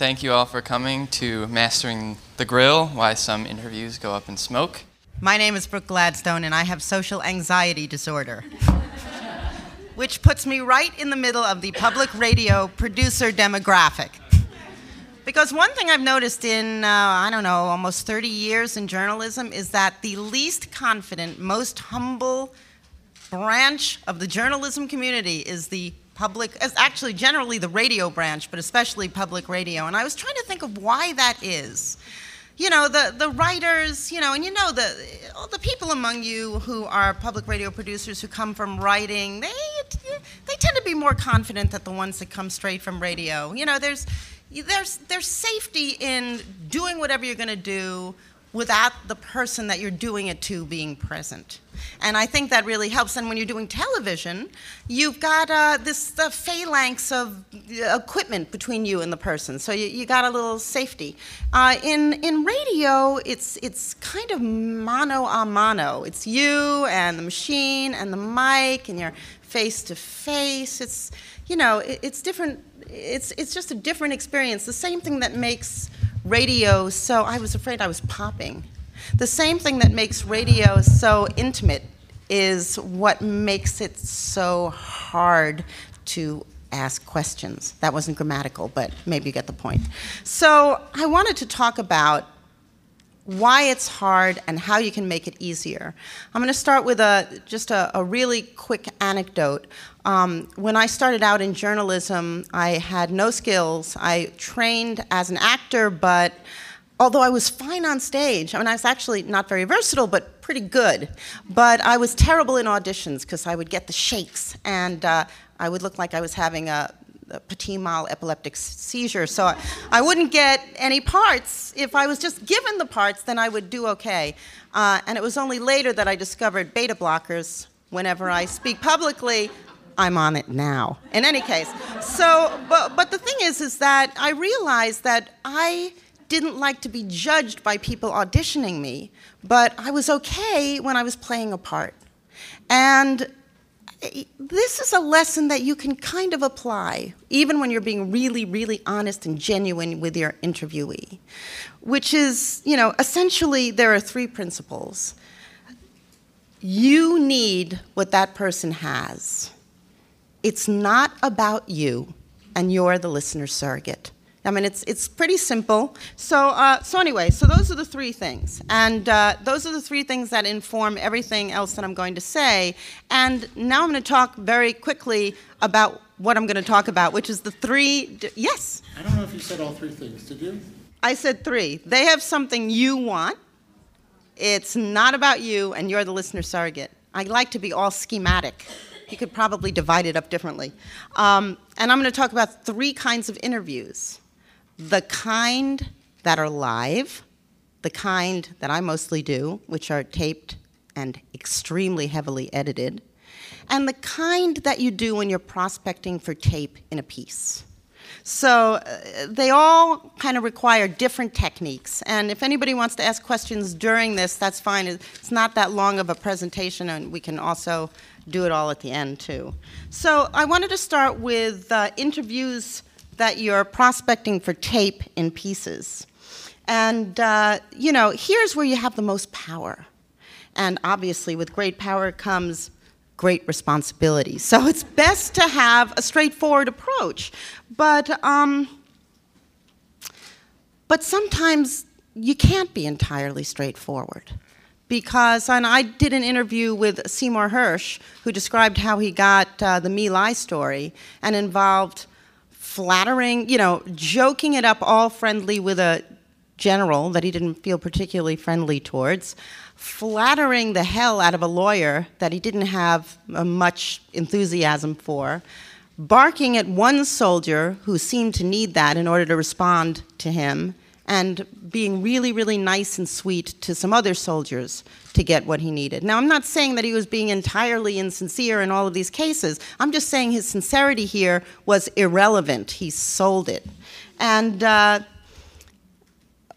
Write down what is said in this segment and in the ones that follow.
Thank you all for coming to Mastering the Grill Why Some Interviews Go Up in Smoke. My name is Brooke Gladstone, and I have social anxiety disorder, which puts me right in the middle of the public radio producer demographic. Because one thing I've noticed in, uh, I don't know, almost 30 years in journalism is that the least confident, most humble branch of the journalism community is the public, actually generally the radio branch, but especially public radio. And I was trying to think of why that is. You know, the, the writers, you know, and you know, the, all the people among you who are public radio producers who come from writing, they, they tend to be more confident than the ones that come straight from radio. You know, there's, there's, there's safety in doing whatever you're going to do without the person that you're doing it to being present. And I think that really helps. And when you're doing television, you've got uh, this uh, phalanx of equipment between you and the person, so you, you got a little safety. Uh, in in radio, it's it's kind of mano a mano. It's you and the machine and the mic, and you're face to face. It's you know it, it's different. It's it's just a different experience. The same thing that makes radio so I was afraid I was popping. The same thing that makes radio so intimate is what makes it so hard to ask questions. That wasn't grammatical, but maybe you get the point. So I wanted to talk about why it's hard and how you can make it easier. I'm going to start with a, just a, a really quick anecdote. Um, when I started out in journalism, I had no skills. I trained as an actor, but although I was fine on stage, I mean, I was actually not very versatile, but pretty good. But I was terrible in auditions because I would get the shakes and uh, I would look like I was having a petit mal epileptic seizure. So I, I, wouldn't get any parts. If I was just given the parts, then I would do okay. Uh, and it was only later that I discovered beta blockers. Whenever I speak publicly, I'm on it now. In any case, so but but the thing is, is that I realized that I didn't like to be judged by people auditioning me, but I was okay when I was playing a part. And this is a lesson that you can kind of apply, even when you're being really, really honest and genuine with your interviewee, which is, you know, essentially there are three principles. You need what that person has. It's not about you, and you're the listener surrogate. I mean, it's, it's pretty simple. So, uh, so anyway, so those are the three things. And uh, those are the three things that inform everything else that I'm going to say. And now I'm going to talk very quickly about what I'm going to talk about, which is the three. D- yes? I don't know if you said all three things. Did you? I said three. They have something you want. It's not about you, and you're the listener surrogate. I like to be all schematic. You could probably divide it up differently. Um, and I'm going to talk about three kinds of interviews the kind that are live, the kind that I mostly do, which are taped and extremely heavily edited, and the kind that you do when you're prospecting for tape in a piece. So uh, they all kind of require different techniques. And if anybody wants to ask questions during this, that's fine. It's not that long of a presentation, and we can also do it all at the end, too. So I wanted to start with uh, interviews that you're prospecting for tape in pieces. And, uh, you know, here's where you have the most power. And obviously, with great power comes great responsibility. So it's best to have a straightforward approach. But, um, but sometimes you can't be entirely straightforward. Because, and I did an interview with Seymour Hersh, who described how he got uh, the My Lai story and involved flattering, you know, joking it up all friendly with a general that he didn't feel particularly friendly towards, flattering the hell out of a lawyer that he didn't have much enthusiasm for, barking at one soldier who seemed to need that in order to respond to him, and being really, really nice and sweet to some other soldiers to get what he needed. Now, I'm not saying that he was being entirely insincere in all of these cases. I'm just saying his sincerity here was irrelevant. He sold it. And uh,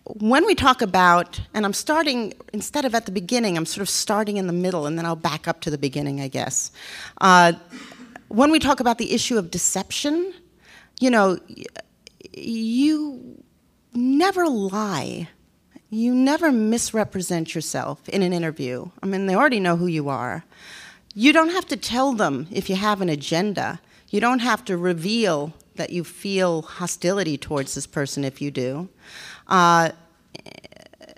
when we talk about, and I'm starting, instead of at the beginning, I'm sort of starting in the middle, and then I'll back up to the beginning, I guess. Uh, when we talk about the issue of deception, you know, you never lie. You never misrepresent yourself in an interview. I mean, they already know who you are. You don't have to tell them if you have an agenda. You don't have to reveal that you feel hostility towards this person if you do. Uh,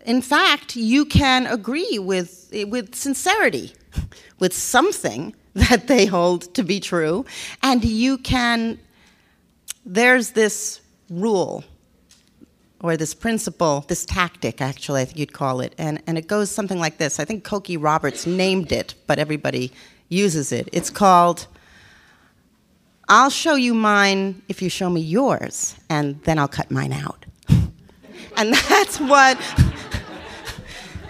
in fact, you can agree with, with sincerity with something that they hold to be true, and you can, there's this rule or this principle, this tactic, actually, I think you'd call it, and, and it goes something like this. I think Cokie Roberts named it, but everybody uses it. It's called I'll show you mine if you show me yours, and then I'll cut mine out. and that's what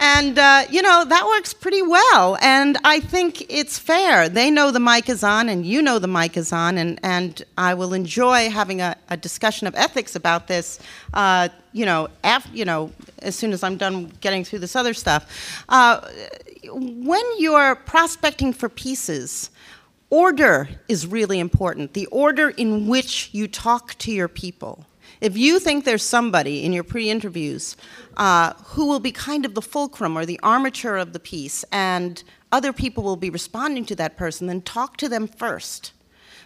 and, uh, you know, that works pretty well. And I think it's fair. They know the mic is on, and you know the mic is on. And, and I will enjoy having a, a discussion of ethics about this, uh, you, know, af- you know, as soon as I'm done getting through this other stuff. Uh, when you're prospecting for pieces, order is really important the order in which you talk to your people. If you think there's somebody in your pre interviews uh, who will be kind of the fulcrum or the armature of the piece, and other people will be responding to that person, then talk to them first.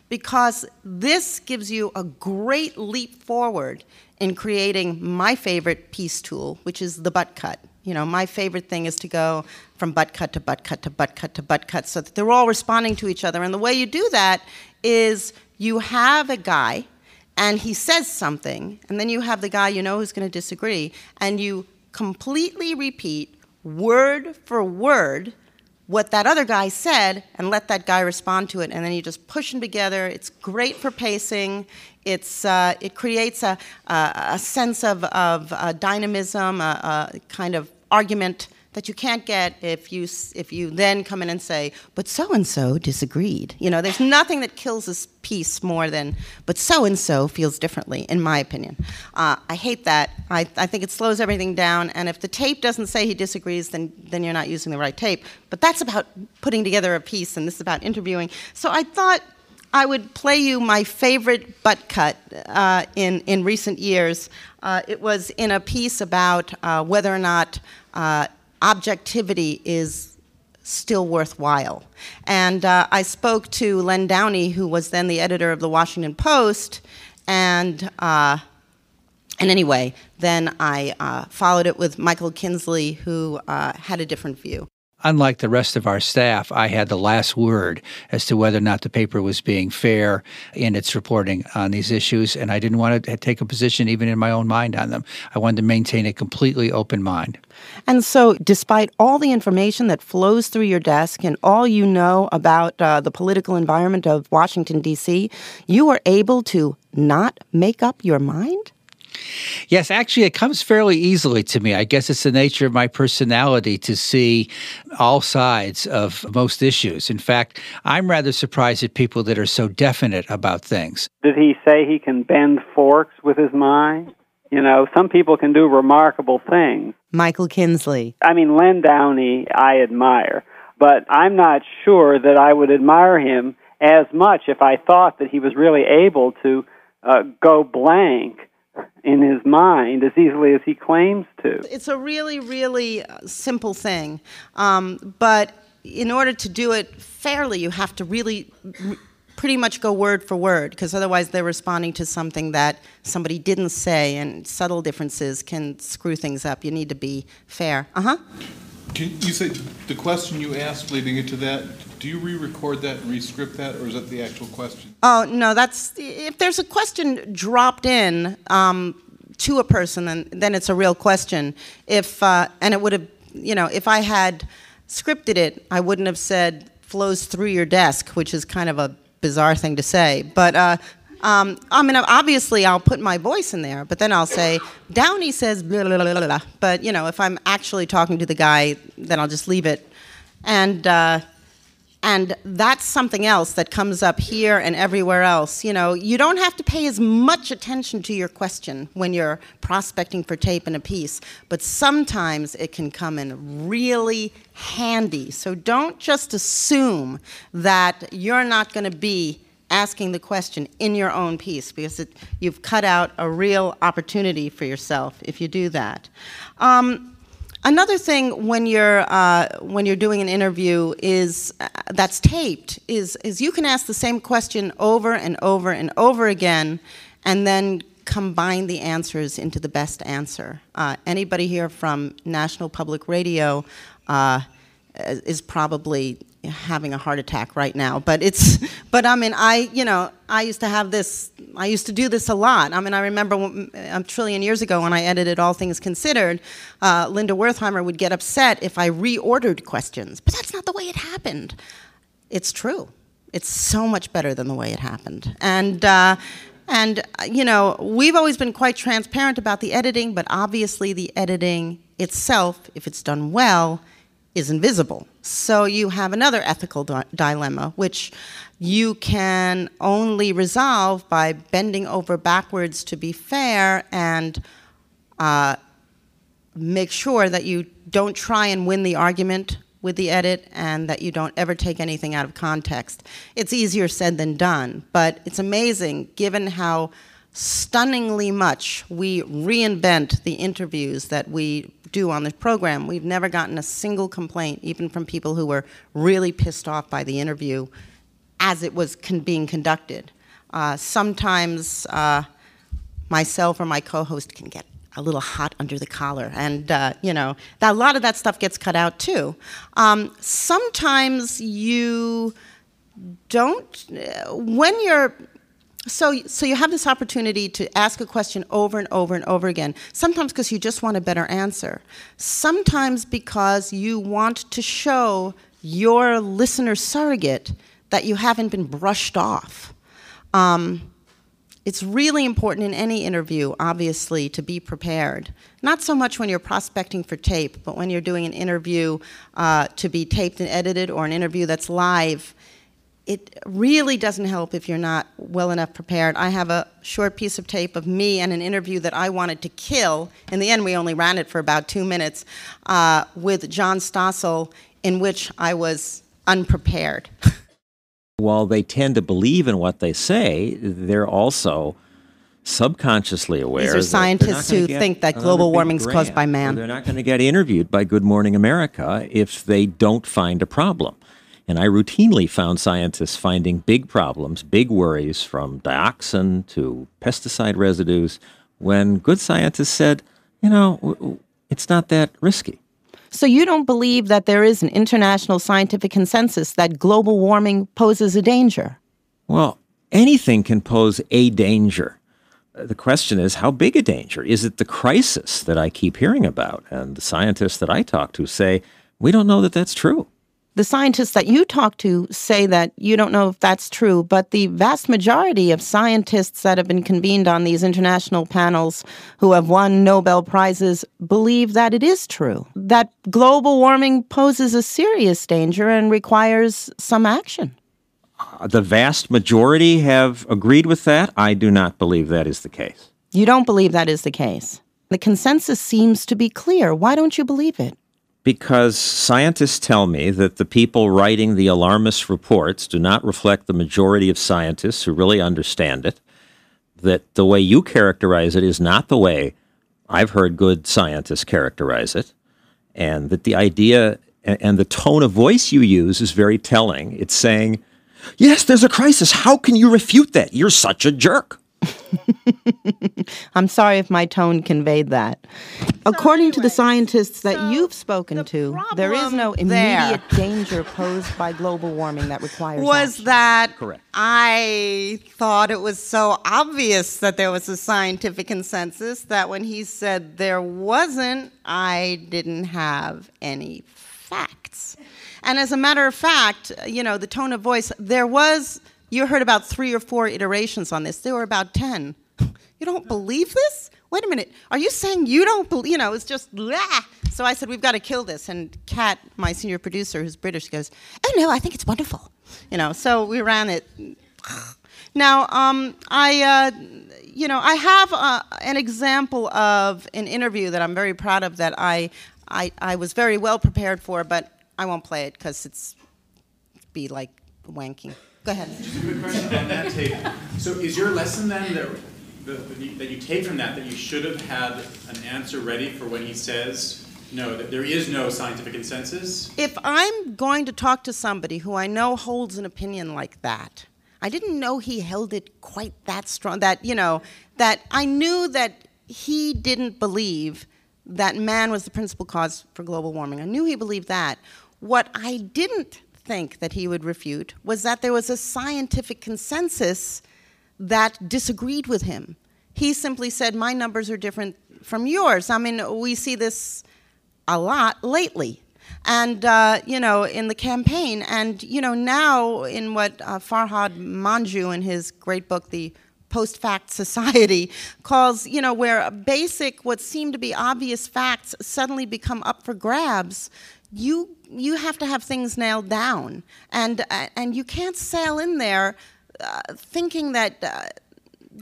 Because this gives you a great leap forward in creating my favorite piece tool, which is the butt cut. You know, my favorite thing is to go from butt cut to butt cut to butt cut to butt cut so that they're all responding to each other. And the way you do that is you have a guy and he says something, and then you have the guy you know who's going to disagree, and you completely repeat word for word what that other guy said and let that guy respond to it, and then you just push them together. It's great for pacing. It's, uh, it creates a, a, a sense of, of uh, dynamism, a, a kind of argument that you can't get if you if you then come in and say, "But so and so disagreed." You know, there's nothing that kills this piece more than, "But so and so feels differently," in my opinion. Uh, I hate that. I, I think it slows everything down. And if the tape doesn't say he disagrees, then then you're not using the right tape. But that's about putting together a piece, and this is about interviewing. So I thought. I would play you my favorite butt cut uh, in, in recent years. Uh, it was in a piece about uh, whether or not uh, objectivity is still worthwhile. And uh, I spoke to Len Downie, who was then the editor of the Washington Post, and uh, and anyway, then I uh, followed it with Michael Kinsley, who uh, had a different view unlike the rest of our staff, I had the last word as to whether or not the paper was being fair in its reporting on these issues. And I didn't want to take a position even in my own mind on them. I wanted to maintain a completely open mind. And so, despite all the information that flows through your desk and all you know about uh, the political environment of Washington, D.C., you are able to not make up your mind? Yes, actually, it comes fairly easily to me. I guess it's the nature of my personality to see all sides of most issues. In fact, I'm rather surprised at people that are so definite about things. Did he say he can bend forks with his mind? You know, some people can do remarkable things. Michael Kinsley. I mean, Len Downie, I admire, but I'm not sure that I would admire him as much if I thought that he was really able to uh, go blank in his mind as easily as he claims to. It's a really, really uh, simple thing. Um, but in order to do it fairly, you have to really pretty much go word for word, because otherwise they're responding to something that somebody didn't say, and subtle differences can screw things up. You need to be fair. Uh huh. Can you say the question you asked leading into that? Do you re-record that and re-script that, or is that the actual question? Oh no, that's if there's a question dropped in um, to a person, then then it's a real question. If uh, and it would have, you know, if I had scripted it, I wouldn't have said flows through your desk, which is kind of a bizarre thing to say. But uh, um, I mean, obviously, I'll put my voice in there, but then I'll say, Downie says blah, blah, blah, blah. But, you know, if I'm actually talking to the guy, then I'll just leave it. And, uh, and that's something else that comes up here and everywhere else. You know, you don't have to pay as much attention to your question when you're prospecting for tape in a piece, but sometimes it can come in really handy. So don't just assume that you're not going to be asking the question in your own piece because it, you've cut out a real opportunity for yourself if you do that. Um, another thing when you're uh, when you're doing an interview is uh, that's taped is is you can ask the same question over and over and over again, and then combine the answers into the best answer. Uh, anybody here from National Public Radio uh, is probably having a heart attack right now. But it's, but I mean, I, you know, I used to have this, I used to do this a lot. I mean, I remember a trillion years ago when I edited All Things Considered, uh, Linda Wertheimer would get upset if I reordered questions. But that's not the way it happened. It's true. It's so much better than the way it happened. And, uh, and, you know, we've always been quite transparent about the editing, but obviously the editing itself, if it's done well, is invisible. So you have another ethical di dilemma, which you can only resolve by bending over backwards to be fair and uh, make sure that you don't try and win the argument with the edit and that you don't ever take anything out of context. It's easier said than done, but it's amazing given how stunningly much we reinvent the interviews that we do on the program. We've never gotten a single complaint, even from people who were really pissed off by the interview as it was con being conducted. Uh, sometimes uh, myself or my co-host can get a little hot under the collar, and uh, you know that, a lot of that stuff gets cut out too. Um, sometimes you don't when you're so, so you have this opportunity to ask a question over and over and over again, sometimes because you just want a better answer, sometimes because you want to show your listener surrogate that you haven't been brushed off. Um, it's really important in any interview, obviously, to be prepared. Not so much when you're prospecting for tape, but when you're doing an interview uh, to be taped and edited or an interview that's live it really doesn't help if you're not well enough prepared. I have a short piece of tape of me and an interview that I wanted to kill. In the end, we only ran it for about two minutes uh, with John Stossel, in which I was unprepared. While they tend to believe in what they say, they're also subconsciously aware. These are scientists who think that global warming is caused by man. They're not going to get interviewed by Good Morning America if they don't find a problem. And I routinely found scientists finding big problems, big worries from dioxin to pesticide residues when good scientists said, you know, it's not that risky. So you don't believe that there is an international scientific consensus that global warming poses a danger? Well, anything can pose a danger. Uh, the question is, how big a danger? Is it the crisis that I keep hearing about? And the scientists that I talk to say, we don't know that that's true. The scientists that you talk to say that you don't know if that's true, but the vast majority of scientists that have been convened on these international panels who have won Nobel Prizes believe that it is true, that global warming poses a serious danger and requires some action. Uh, the vast majority have agreed with that. I do not believe that is the case. You don't believe that is the case. The consensus seems to be clear. Why don't you believe it? Because scientists tell me that the people writing the alarmist reports do not reflect the majority of scientists who really understand it, that the way you characterize it is not the way I've heard good scientists characterize it, and that the idea and the tone of voice you use is very telling. It's saying, Yes, there's a crisis. How can you refute that? You're such a jerk. I'm sorry if my tone conveyed that. So According anyway, to the scientists that so you've spoken the to, there is no immediate danger posed by global warming that requires. Was action. that correct? I thought it was so obvious that there was a scientific consensus that when he said there wasn't, I didn't have any facts. And as a matter of fact, you know, the tone of voice, there was you heard about three or four iterations on this. There were about 10. You don't believe this? Wait a minute. Are you saying you don't believe? You know, it's just, blah. So I said, we've got to kill this. And Kat, my senior producer, who's British, goes, oh no, I think it's wonderful. You know, so we ran it. Now, um, I, uh, you know, I have uh, an example of an interview that I'm very proud of that I, I, I was very well prepared for, but I won't play it because it's be like wanking. Go ahead. Just a quick question on that tape. So is your lesson then that, that, you, that you take from that that you should have had an answer ready for when he says, no, that there is no scientific consensus? If I'm going to talk to somebody who I know holds an opinion like that, I didn't know he held it quite that strong, that, you know, that I knew that he didn't believe that man was the principal cause for global warming. I knew he believed that. What I didn't think that he would refute was that there was a scientific consensus that disagreed with him. He simply said, My numbers are different from yours. I mean, we see this a lot lately. And, uh, you know, in the campaign, and, you know, now in what uh, Farhad Manjoo in his great book, The Post Fact Society, calls, you know, where basic, what seem to be obvious facts suddenly become up for grabs, you you have to have things nailed down, and uh, and you can't sail in there uh, thinking that. Uh,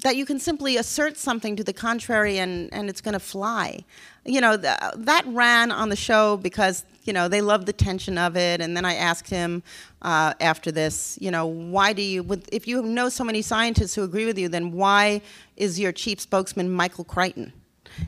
that you can simply assert something to the contrary and, and it's going to fly. You know, th- that ran on the show because, you know, they loved the tension of it. And then I asked him uh, after this, you know, why do you, with, if you know so many scientists who agree with you, then why is your chief spokesman Michael Crichton?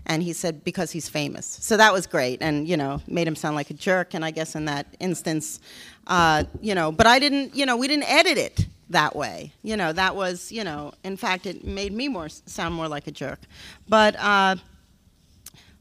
And he said, because he's famous. So that was great and, you know, made him sound like a jerk. And I guess in that instance, uh, you know, but I didn't, you know, we didn't edit it that way. You know, that was, you know, in fact, it made me more sound more like a jerk. But, uh,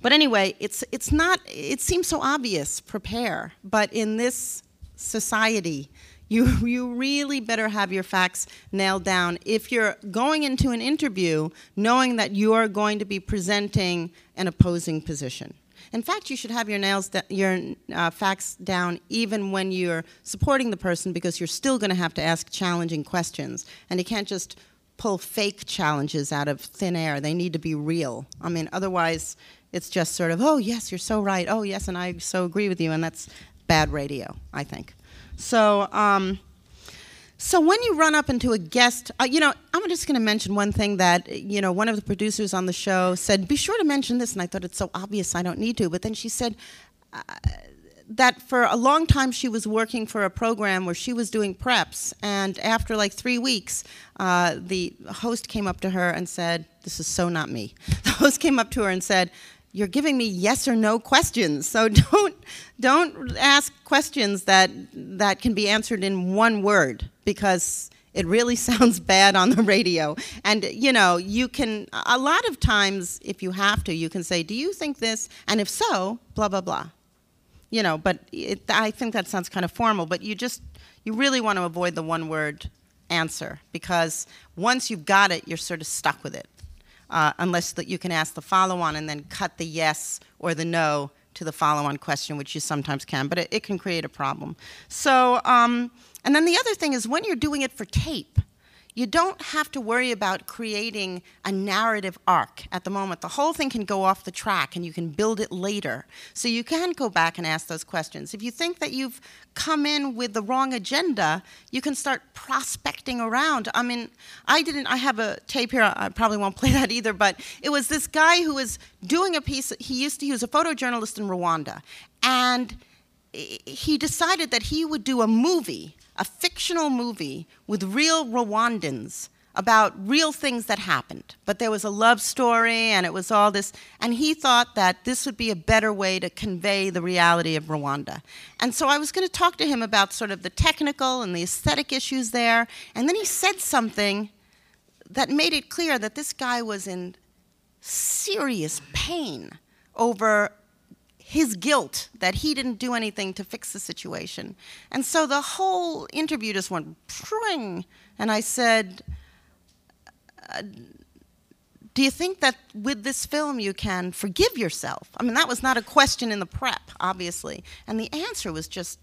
but anyway, it's, it's not, it seems so obvious, prepare. But in this society, you, you really better have your facts nailed down. If you're going into an interview knowing that you are going to be presenting an opposing position. In fact, you should have your nails your uh, facts down even when you're supporting the person because you're still going to have to ask challenging questions, and you can't just pull fake challenges out of thin air. They need to be real. I mean, otherwise, it's just sort of, oh yes, you're so right. Oh yes, and I so agree with you, and that's bad radio, I think. So. Um, so when you run up into a guest, uh, you know, I'm just going to mention one thing that, you know, one of the producers on the show said, be sure to mention this. And I thought it's so obvious I don't need to. But then she said uh, that for a long time she was working for a program where she was doing preps. And after like three weeks, uh, the host came up to her and said, this is so not me. The host came up to her and said, you're giving me yes or no questions. So don't don't ask questions that that can be answered in one word because it really sounds bad on the radio. And you know, you can a lot of times if you have to, you can say, "Do you think this?" and if so, blah blah blah. You know, but it, I think that sounds kind of formal, but you just you really want to avoid the one word answer because once you've got it, you're sort of stuck with it uh, unless that you can ask the follow-on and then cut the yes or the no to the follow-on question, which you sometimes can, but it, it can create a problem. So, um, and then the other thing is when you're doing it for tape, you don't have to worry about creating a narrative arc at the moment. The whole thing can go off the track and you can build it later. So you can go back and ask those questions. If you think that you've come in with the wrong agenda, you can start prospecting around. I mean, I didn't, I have a tape here, I probably won't play that either, but it was this guy who was doing a piece, he used to, he was a photojournalist in Rwanda. And he decided that he would do a movie a fictional movie with real Rwandans about real things that happened. But there was a love story and it was all this. And he thought that this would be a better way to convey the reality of Rwanda. And so I was going to talk to him about sort of the technical and the aesthetic issues there. And then he said something that made it clear that this guy was in serious pain over his guilt that he didn't do anything to fix the situation. And so the whole interview just went pring. And I said, uh, Do you think that with this film you can forgive yourself? I mean, that was not a question in the prep, obviously. And the answer was just,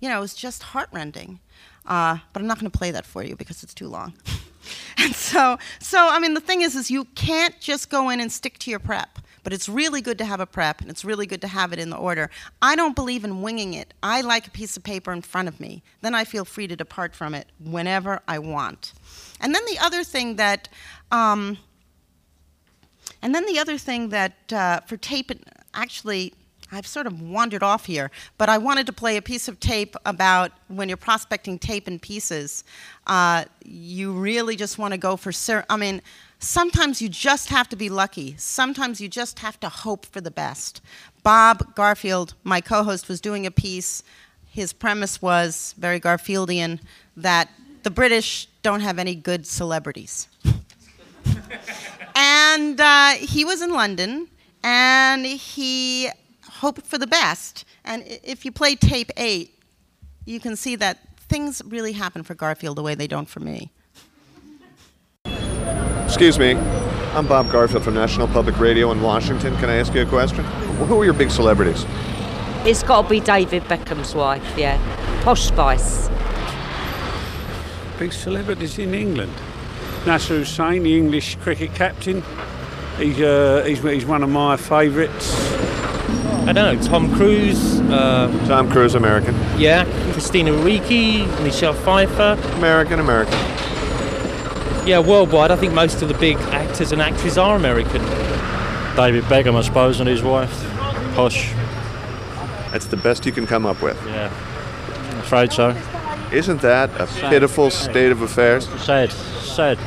you know, it was just heartrending. Uh, but I'm not going to play that for you because it's too long. and so, so I mean, the thing is, is you can't just go in and stick to your prep. But it's really good to have a prep, and it's really good to have it in the order. I don't believe in winging it. I like a piece of paper in front of me. Then I feel free to depart from it whenever I want. And then the other thing that, um, and then the other thing that uh, for tape, actually, I've sort of wandered off here, but I wanted to play a piece of tape about when you're prospecting tape in pieces. Uh, you really just want to go for I mean, sometimes you just have to be lucky. Sometimes you just have to hope for the best. Bob Garfield, my co-host, was doing a piece. His premise was very Garfieldian that the British don't have any good celebrities. and uh, he was in London, and he hoped for the best. And if you play tape eight, you can see that things really happen for Garfield the way they don't for me. Excuse me. I'm Bob Garfield from National Public Radio in Washington. Can I ask you a question? Who are your big celebrities? It's got to be David Beckham's wife, yeah. Posh Spice. Big celebrities in England. Nasser Hussain, the English cricket captain. He's, uh, he's, he's one of my favourites. I don't know, Tom Cruise. Uh, Tom Cruise, American. Yeah, Christina Ricci, Michelle Pfeiffer. American, American. Yeah, worldwide, I think most of the big actors and actresses are American. David Beckham, I suppose, and his wife. Posh. That's the best you can come up with. Yeah, I'm afraid so. Isn't that a pitiful state of affairs? Sad, sad.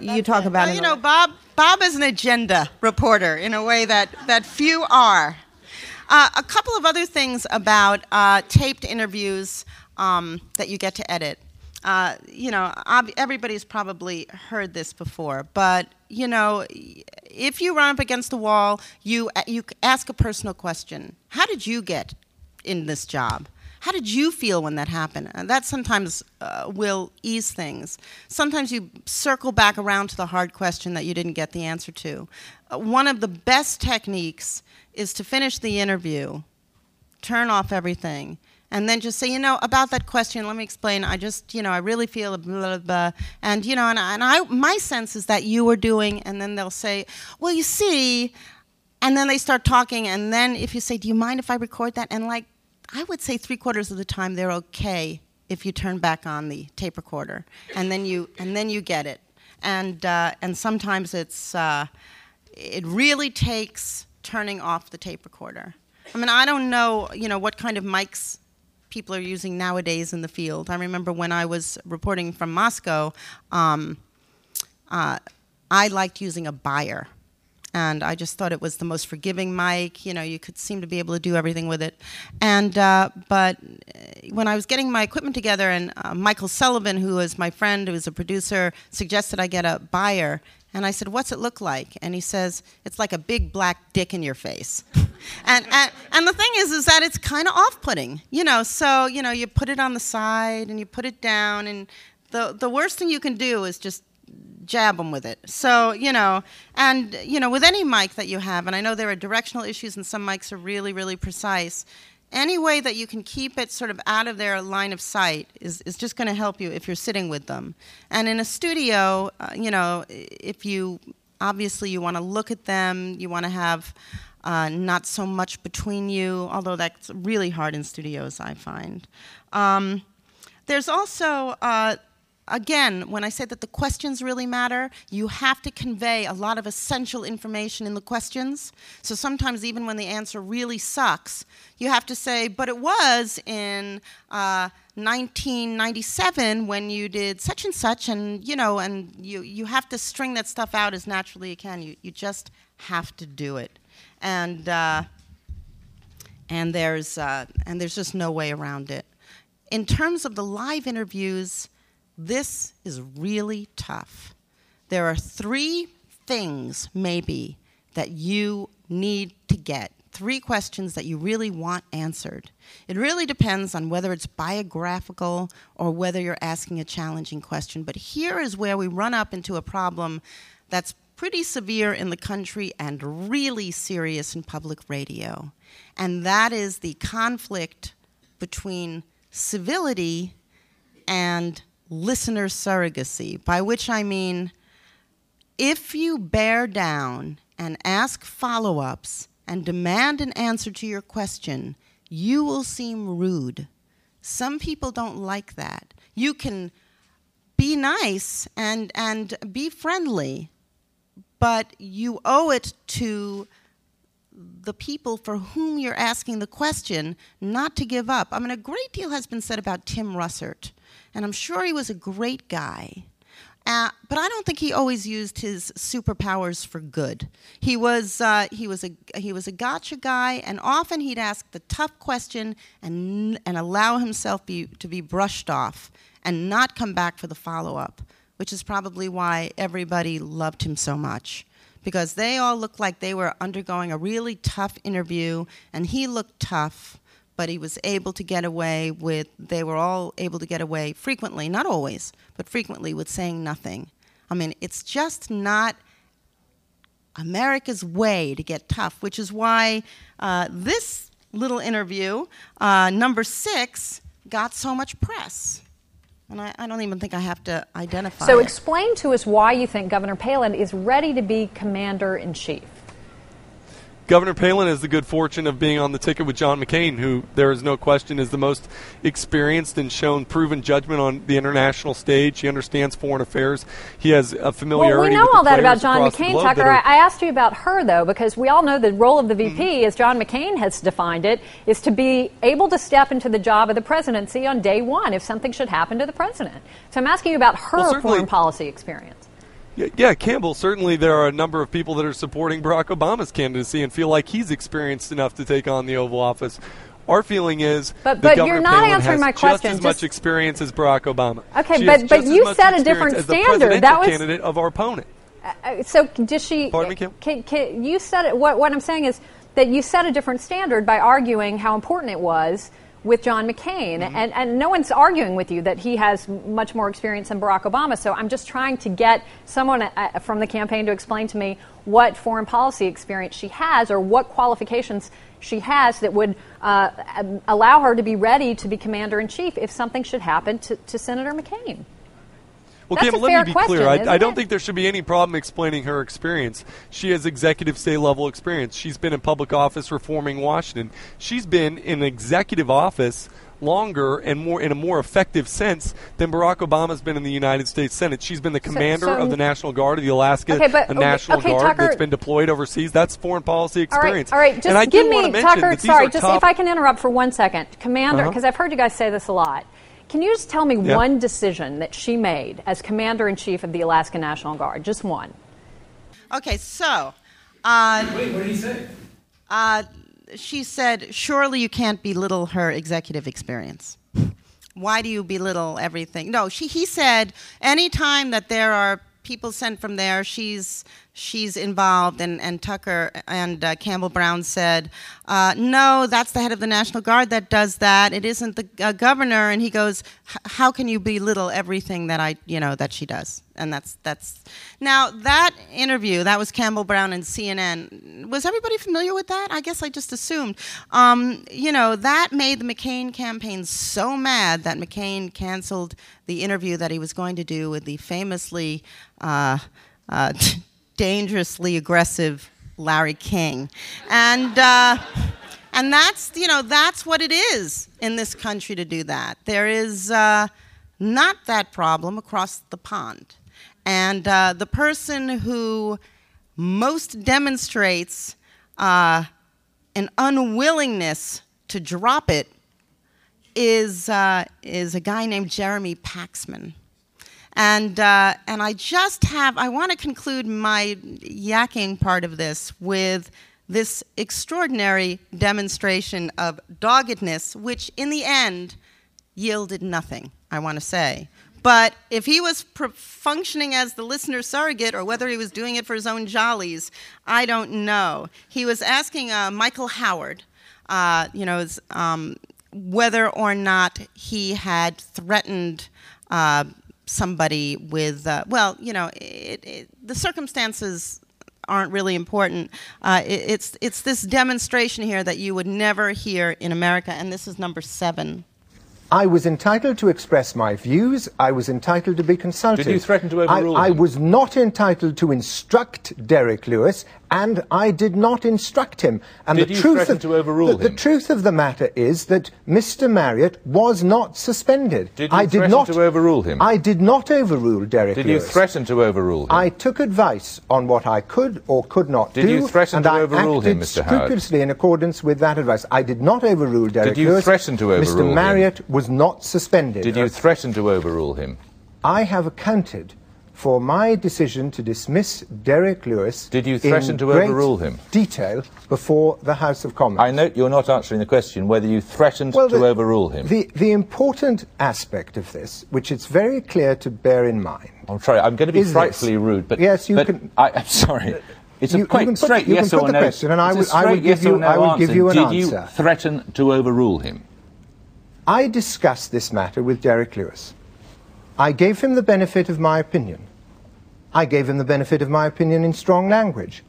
You talk about, well, you know, Bob. Bob is an agenda reporter in a way that that few are. Uh, a couple of other things about uh, taped interviews um, that you get to edit. Uh, you know, ob- everybody's probably heard this before, but you know, if you run up against the wall, you you ask a personal question. How did you get in this job? How did you feel when that happened? And that sometimes uh, will ease things. Sometimes you circle back around to the hard question that you didn't get the answer to. Uh, one of the best techniques is to finish the interview, turn off everything, and then just say, you know, about that question, let me explain. I just, you know, I really feel blah, blah, blah. And, you know, and, and I, my sense is that you were doing, and then they'll say, well, you see, and then they start talking, and then if you say, do you mind if I record that? And like, I would say three quarters of the time they're okay if you turn back on the tape recorder, and then you, and then you get it. And, uh, and sometimes it's, uh, it really takes turning off the tape recorder. I mean, I don't know, you know, what kind of mics people are using nowadays in the field. I remember when I was reporting from Moscow, um, uh, I liked using a Beyer. And I just thought it was the most forgiving mic. You know, you could seem to be able to do everything with it. And uh, but when I was getting my equipment together, and uh, Michael Sullivan, who is my friend, who is a producer, suggested I get a Beyer. And I said, "What's it look like?" And he says, "It's like a big black dick in your face." and, and and the thing is, is that it's kind of off-putting, you know. So you know, you put it on the side and you put it down, and the the worst thing you can do is just jab them with it. So you know, and you know, with any mic that you have, and I know there are directional issues, and some mics are really, really precise any way that you can keep it sort of out of their line of sight is, is just going to help you if you're sitting with them. And in a studio, uh, you know, if you obviously you want to look at them, you want to have uh, not so much between you, although that's really hard in studios, I find. Um, there's also uh, again, when I say that the questions really matter, you have to convey a lot of essential information in the questions. So sometimes, even when the answer really sucks, you have to say, but it was in uh, 1997 when you did such and such, and you know, and you, you have to string that stuff out as naturally you can. You, you just have to do it. And, uh, and, there's, uh, and there's just no way around it. In terms of the live interviews, this is really tough. There are three things, maybe, that you need to get. Three questions that you really want answered. It really depends on whether it's biographical or whether you're asking a challenging question. But here is where we run up into a problem that's pretty severe in the country and really serious in public radio. And that is the conflict between civility and listener surrogacy, by which I mean if you bear down and ask follow ups and demand an answer to your question, you will seem rude. Some people don't like that. You can be nice and, and be friendly, but you owe it to the people for whom you're asking the question not to give up. I mean, a great deal has been said about Tim Russert, and I'm sure he was a great guy. Uh, but I don't think he always used his superpowers for good. He was uh, he was a he was a gotcha guy, and often he'd ask the tough question and and allow himself be, to be brushed off and not come back for the follow up, which is probably why everybody loved him so much because they all looked like they were undergoing a really tough interview, and he looked tough, but he was able to get away with, they were all able to get away frequently, not always, but frequently with saying nothing. I mean, it's just not America's way to get tough, which is why uh, this little interview, uh, number six, got so much press. And I, I, don't even think I have to identify. So, it. explain to us why you think Governor Palin is ready to be commander in chief. Governor Palin has the good fortune of being on the ticket with John McCain, who there is no question is the most experienced and shown proven judgment on the international stage. He understands foreign affairs. He has a familiarity. Well, we know all that about John McCain, Tucker. Are, I asked you about her though, because we all know the role of the VP, mm-hmm. as John McCain has defined it, is to be able to step into the job of the presidency on day one if something should happen to the president. So I'm asking you about her well, foreign policy experience. Yeah, Campbell, certainly there are a number of people that are supporting Barack Obama's candidacy and feel like he's experienced enough to take on the Oval Office. Our feeling is but, but you're not Palin answering my question. Just as just much experience as Barack Obama. Okay, but but you set a different standard. That was the candidate of our opponent. Uh, uh so does she? Pardon me, Kim? Can, can, you said it. What, what I'm saying is that you set a different standard by arguing how important it was with John McCain. Mm-hmm. And, and no one's arguing with you that he has much more experience than Barack Obama. So I'm just trying to get someone uh, from the campaign to explain to me what foreign policy experience she has or what qualifications she has that would uh, allow her to be ready to be commander in chief if something should happen to, to Senator McCain. Well, That's Kim, let me be question, clear. I, I don't it? think there should be any problem explaining her experience. She has executive state level experience. She's been in public office reforming Washington. She's been in executive office longer and more in a more effective sense than Barack Obama's been in the United States Senate. She's been the commander so, so, of the National Guard of the Alaska okay, but, National okay, Guard Tucker, that's been deployed overseas. That's foreign policy experience. All right, all right. just give me Tucker. Sorry, just tough, if I can interrupt for one second, Commander, because uh-huh. I've heard you guys say this a lot. Can you just tell me yeah. one decision that she made as commander in chief of the Alaska National Guard? Just one. Okay, so. Uh, Wait, what did he say? Uh, she said, surely you can't belittle her executive experience. Why do you belittle everything? No, she, he said, anytime that there are people sent from there, she's she's involved. And, and Tucker and uh, Campbell Brown said, uh, no, that's the head of the National Guard that does that. It isn't the uh, governor. And he goes, how can you belittle everything that I, you know, that she does? And that's that's now that interview that was Campbell Brown and CNN. Was everybody familiar with that? I guess I just assumed. Um, you know that made the McCain campaign so mad that McCain canceled the interview that he was going to do with the famously uh, uh, dangerously aggressive Larry King. And, uh, and that's, you know, that's what it is in this country to do that. There is uh, not that problem across the pond. And uh, the person who most demonstrates uh, an unwillingness to drop it is, uh, is a guy named Jeremy Paxman. And, uh, and I just have, I want to conclude my yakking part of this with this extraordinary demonstration of doggedness, which in the end yielded nothing, I want to say. But if he was functioning as the listener surrogate or whether he was doing it for his own jollies, I don't know. He was asking uh, Michael Howard, uh, you know, um, whether or not he had threatened uh, somebody with, uh, well, you know, it, it, the circumstances aren't really important. Uh, it, it's, it's this demonstration here that you would never hear in America, and this is number seven. I was entitled to express my views. I was entitled to be consulted. Did you threaten to overrule I, I was not entitled to instruct Derek Lewis, and I did not instruct him. And Did the you truth threaten of, to overrule the, the truth of the matter is that Mr. Marriott was not suspended. Did you I did threaten not to overrule him? I did not overrule Derek Did you threaten to overrule him? I took advice on what I could or could not Did do. you threaten and to I overrule him, Mr. Howard? scrupulously in accordance with that advice. I did not overrule Derek Did you Lewis. threaten to overrule Mr. him? Marriott was not suspended. Did you threaten to overrule him? I have accounted for my decision to dismiss Derek Lewis. Did you threaten in to overrule him? Detail before the House of Commons. I note you're not answering the question whether you threatened Well, to overrule him. The, the important aspect of this, which it's very clear to bear in mind, I'm sorry, I'm going to be is this. frightfully rude, but Yes, you but can- I, I'm sorry. It's You- a you quite straight you can yes or the no. question and I would- I would straight give yes you- no I would give answer. you an Did you threaten to overrule him? I discussed this matter with Derek Lewis. I gave him the benefit of my opinion. I gave him the benefit of my opinion in strong language.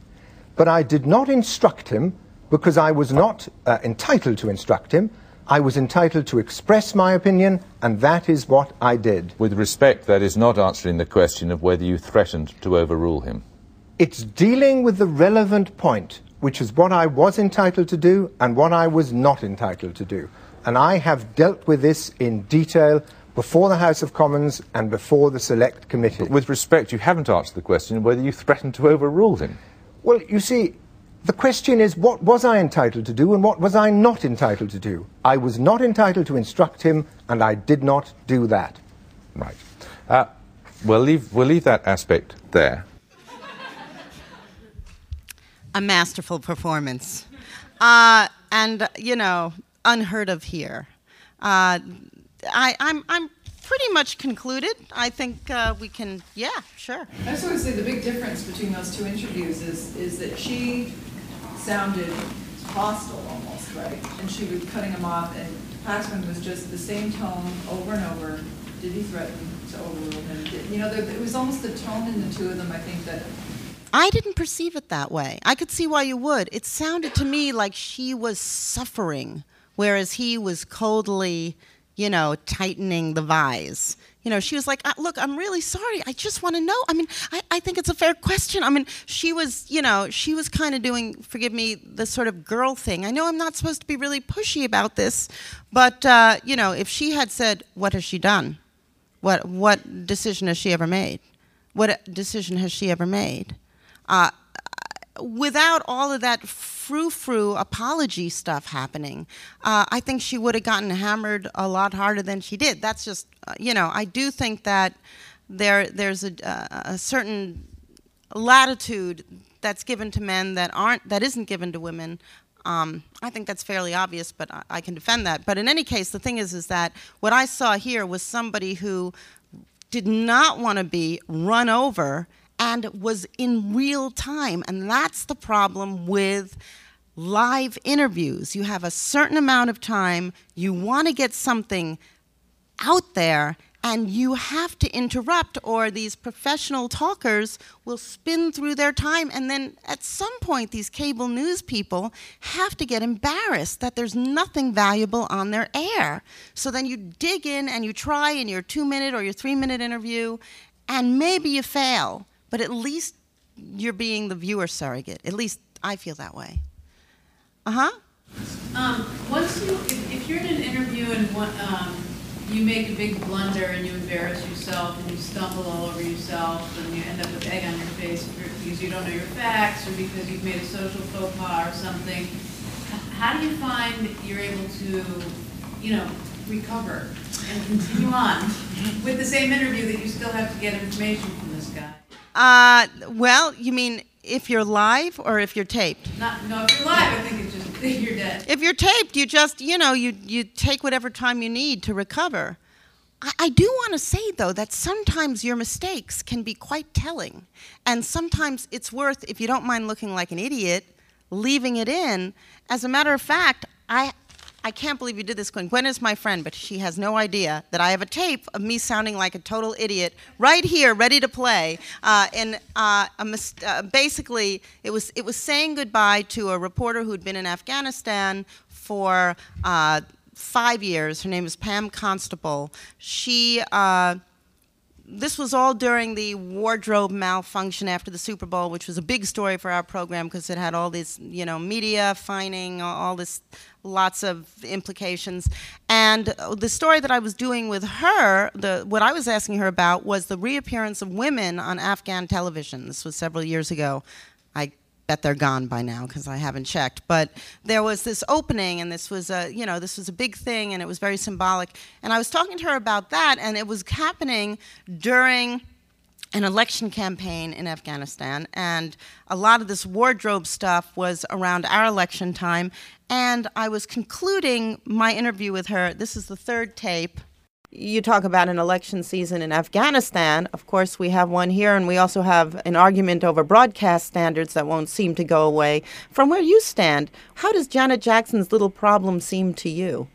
But I did not instruct him because I was not uh, entitled to instruct him. I was entitled to express my opinion, and that is what I did. With respect, that is not answering the question of whether you threatened to overrule him. It's dealing with the relevant point, which is what I was entitled to do and what I was not entitled to do. And I have dealt with this in detail before the House of Commons and before the Select Committee. With respect, you haven't answered the question whether you threatened to overrule him. Well, you see, the question is what was I entitled to do and what was I not entitled to do? I was not entitled to instruct him, and I did not do that. Right. Uh, we'll, leave, we'll leave that aspect there. a masterful performance. Uh, and, uh, you know, unheard of here. Uh, I, I'm, I'm pretty much concluded. I think uh, we can, yeah, sure. I just want to say the big difference between those two interviews is, is that she sounded hostile almost, right? And she was cutting him off, and Paxman was just the same tone over and over. Did he threaten to overrule him? Did- You know, there, it was almost the tone in the two of them, I think, that I didn't perceive it that way. I could see why you would. It sounded to me like she was suffering, whereas he was coldly, you know, tightening the vise. You know, she was like, "Uh, Look, I'm really sorry. I just want to know. I mean, I, I think it's a fair question. I mean, she was, you know, she was kind of doing, forgive me, the sort of girl thing. I know I'm not supposed to be really pushy about this, but, uh, you know, if she had said, What has she done? What, what decision has she ever made? What decision has she ever made? Uh, without all of that frou-frou apology stuff happening, uh, I think she would have gotten hammered a lot harder than she did. That's just, uh, you know, I do think that there there's a, a certain latitude that's given to men that aren't that isn't given to women. Um, I think that's fairly obvious, but I, I can defend that. But in any case, the thing is, is that what I saw here was somebody who did not want to be run over and was in real time. And that's the problem with live interviews. You have a certain amount of time, you want to get something out there, and you have to interrupt, or these professional talkers will spin through their time. And then at some point, these cable news people have to get embarrassed that there's nothing valuable on their air. So then you dig in and you try in your two minute or your three minute interview, and maybe you fail, but at least you're being the viewer surrogate. At least I feel that way. Uh huh. Um, once you, if, if you're in an interview and one, um, you make a big blunder and you embarrass yourself and you stumble all over yourself and you end up with egg on your face because you don't know your facts or because you've made a social faux pas or something, how do you find you're able to, you know, recover and continue on with the same interview that you still have to get information from this guy? Uh, well, you mean if you're live or if you're taped? Not, no, if you're live, I think it's just, you're dead. If you're taped, you just, you know, you, you take whatever time you need to recover. I, I do want to say, though, that sometimes your mistakes can be quite telling. And sometimes it's worth, if you don't mind looking like an idiot, leaving it in. As a matter of fact, I, I can't believe you did this, Gwen. Gwen is my friend, but she has no idea that I have a tape of me sounding like a total idiot right here, ready to play. Uh, and uh, mis- uh, basically, it was it was saying goodbye to a reporter who'd been in Afghanistan for uh, five years. Her name is Pam Constable. She. This was all during the wardrobe malfunction after the Super Bowl, which was a big story for our program because it had all this, you know, media fining, all this, lots of implications. And uh, the story that I was doing with her, the what I was asking her about was the reappearance of women on Afghan television. This was several years ago. Bet they're gone by now because I haven't checked. But there was this opening, and this was a you know this was a big thing, and it was very symbolic. And I was talking to her about that, and it was happening during an election campaign in Afghanistan, and a lot of this wardrobe stuff was around our election time. And I was concluding my interview with her. This is the third tape you talk about an election season in Afghanistan. Of course, we have one here, and we also have an argument over broadcast standards that won't seem to go away. From where you stand, how does Janet Jackson's little problem seem to you?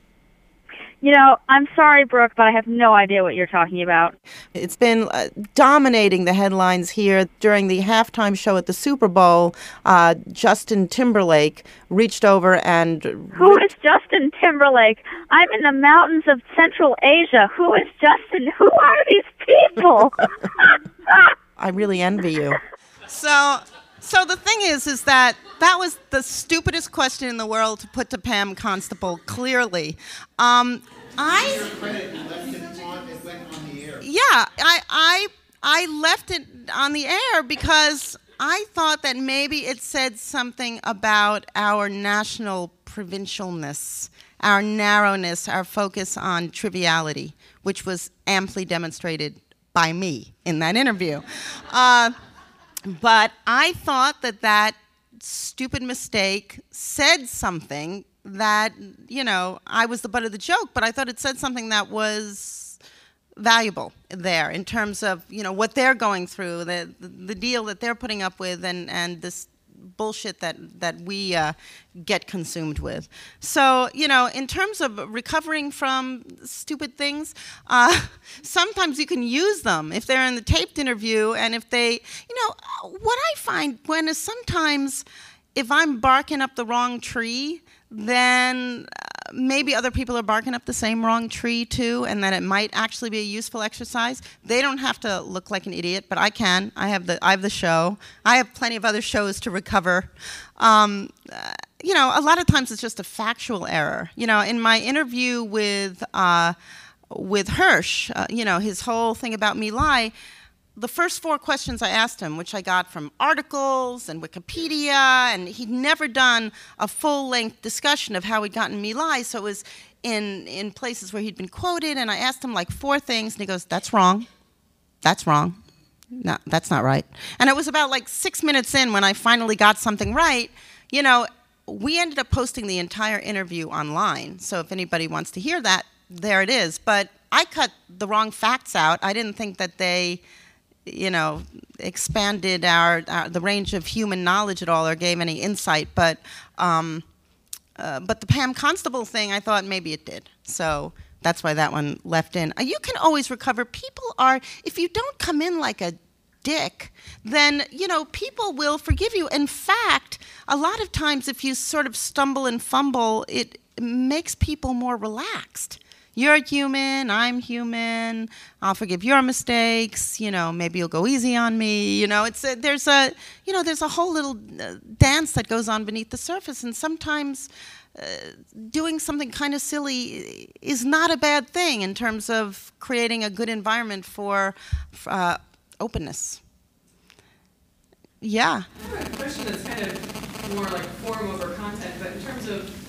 You know, I'm sorry, Brooke, but I have no idea what you're talking about. It's been uh, dominating the headlines here during the halftime show at the Super Bowl. Uh, Justin Timberlake reached over and. Who is Justin Timberlake? I'm in the mountains of Central Asia. Who is Justin? Who are these people? I really envy you. So, so the thing is, is that that was the stupidest question in the world to put to Pam Constable. Clearly, um, I. Yeah, I, I, I left it on the air because I thought that maybe it said something about our national provincialness, our narrowness, our focus on triviality, which was amply demonstrated by me in that interview. Uh, but I thought that that stupid mistake said something that, you know, I was the butt of the joke, but I thought it said something that was valuable there in terms of, you know, what they're going through, the, the deal that they're putting up with, and, and this bullshit that that we uh, get consumed with. So you know, in terms of recovering from stupid things, uh, sometimes you can use them if they're in the taped interview, and if they, you know, what I find Gwen is sometimes if I'm barking up the wrong tree, then maybe other people are barking up the same wrong tree too, and that it might actually be a useful exercise. They don't have to look like an idiot, but I can. I have the I have the show. I have plenty of other shows to recover. Um, you know, a lot of times it's just a factual error. You know, in my interview with uh, with Hersh, uh, you know, his whole thing about My Lai the first four questions I asked him, which I got from articles and Wikipedia, and he'd never done a full length discussion of how he'd gotten me lies, so it was in, in places where he'd been quoted, and I asked him like four things, and he goes, That's wrong. That's wrong. No, that's not right. And it was about like six minutes in when I finally got something right. You know, we ended up posting the entire interview online, so if anybody wants to hear that, there it is. But I cut the wrong facts out. I didn't think that they you know, expanded our, our, the range of human knowledge at all or gave any insight. But um, uh, but the Pam Constable thing, I thought maybe it did. So that's why that one left in. Uh, you can always recover. People are if you don't come in like a dick, then you know people will forgive you. In fact, a lot of times if you sort of stumble and fumble, it makes people more relaxed you're human, I'm human, I'll forgive your mistakes, you know, maybe you'll go easy on me, you know, it's a, there's a, you know, there's a whole little uh, dance that goes on beneath the surface and sometimes uh, doing something kind of silly is not a bad thing in terms of creating a good environment for uh, openness. Yeah. I have a question that's kind of more like form over content, but in terms of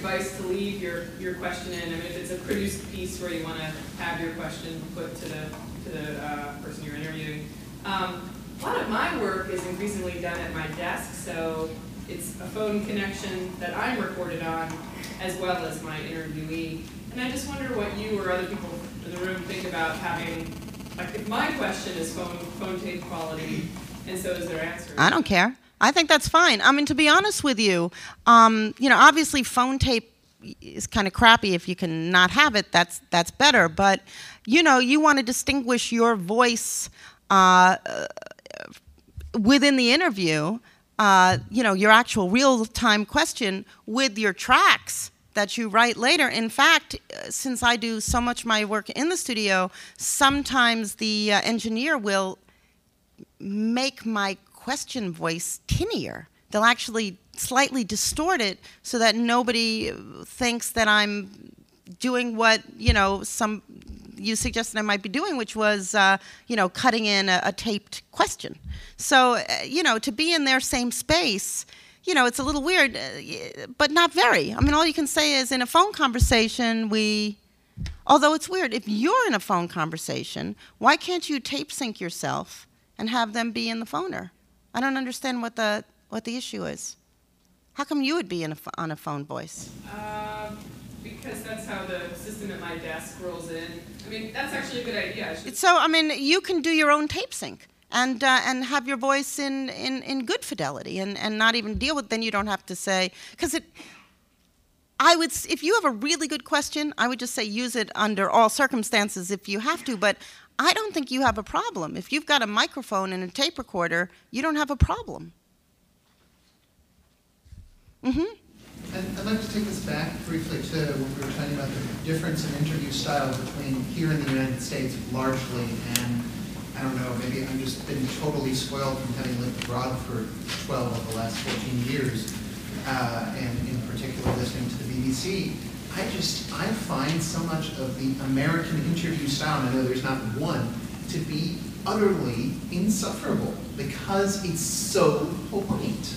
advice to leave your, your question in? I mean, if it's a produced piece where you want to have your question put to the, to the uh, person you're interviewing. Um, a lot of my work is increasingly done at my desk, so it's a phone connection that I'm recorded on as well as my interviewee. And I just wonder what you or other people in the room think about having, like if my question is phone, phone tape quality and so is their answer. I don't care. I think that's fine. I mean, to be honest with you, um, you know, obviously phone tape is kind of crappy. If you can not have it, that's that's better. But you know, you want to distinguish your voice uh, within the interview. Uh, you know, your actual real-time question with your tracks that you write later. In fact, uh, since I do so much of my work in the studio, sometimes the uh, engineer will make my question voice tinnier. They'll actually slightly distort it so that nobody thinks that I'm doing what you know some you suggested I might be doing, which was uh, you know cutting in a, a taped question. So uh, you know to be in their same space you know, it's a little weird, uh, but not very. I mean, all you can say is in a phone conversation, we, although it's weird, if you're in a phone conversation, why can't you tape sync yourself and have them be in the phoner? I don't understand what the, what the issue is. How come you would be in a, on a phone voice? Uh, because that's how the system at my desk rolls in. I mean, that's actually a good idea. I so, I mean, you can do your own tape sync and uh, and have your voice in, in, in good fidelity and, and not even deal with then you don't have to say because it I would if you have a really good question I would just say use it under all circumstances if you have to but I don't think you have a problem if you've got a microphone and a tape recorder you don't have a problem mm-hmm I'd like to take this back briefly to when we were talking about the difference in interview style between here in the United States largely and I don't know, maybe I've just been totally spoiled from having lived abroad for 12 of the last 14 years, uh, and in particular listening to the BBC. I just, I find so much of the American interview style, and I know there's not one, to be utterly insufferable because it's so polite.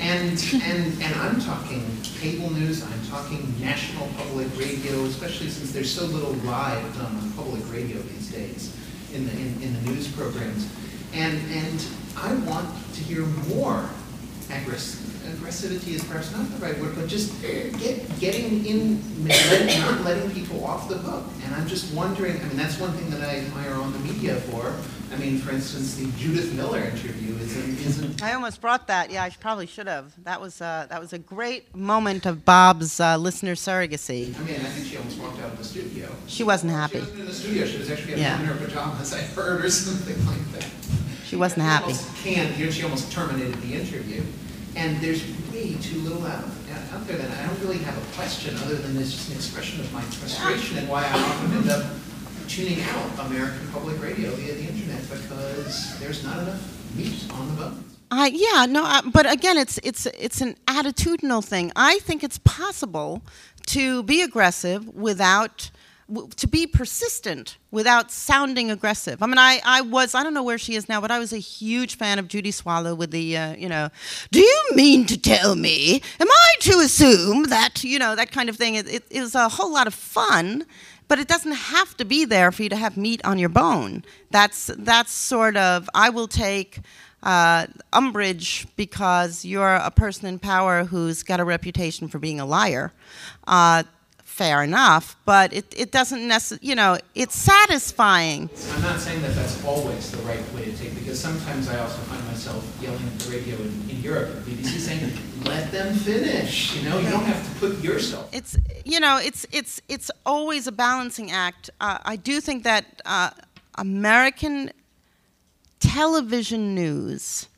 And, and, and I'm talking cable news, I'm talking national public radio, especially since there's so little live done on public radio these days in the, in, in the news programs. And, and I want to hear more aggressive. Aggressivity is perhaps not the right word, but just get, getting in, letting, not letting people off the hook. And I'm just wondering, I mean, that's one thing that I admire on the media for. I mean, for instance, the Judith Miller interview is isn't. I almost brought that. Yeah, I probably should have. That was uh, that was a great moment of Bob's uh, listener surrogacy. I mean, I think she almost walked out of the studio. She wasn't happy. She wasn't in the studio. She was actually yeah. in her pajamas. I heard or something like that. She wasn't happy. Can't. She almost terminated the interview. And there's way too little out, out there that I don't really have a question other than it's just an expression of my frustration and why I often end up tuning out American public radio via the internet because there's not enough meat on the bone. I, yeah, no, uh, but again, it's it's it's an attitudinal thing. I think it's possible to be aggressive without to be persistent without sounding aggressive. I mean, I, I was, I don't know where she is now, but I was a huge fan of Judy Swallow with the, uh, you know, do you mean to tell me, am I to assume that, you know, that kind of thing. It, was a whole lot of fun, but it doesn't have to be there for you to have meat on your bone. That's, that's sort of, I will take uh, umbrage because you're a person in power who's got a reputation for being a liar. Uh, fair enough, but it, it doesn't necessarily, you know, it's satisfying. I'm not saying that that's always the right way to take, because sometimes I also find myself yelling at the radio in, in Europe, the BBC saying, let them finish, you know, you don't have to put yourself. It's, you know, it's, it's, it's always a balancing act. Uh, I do think that uh, American television news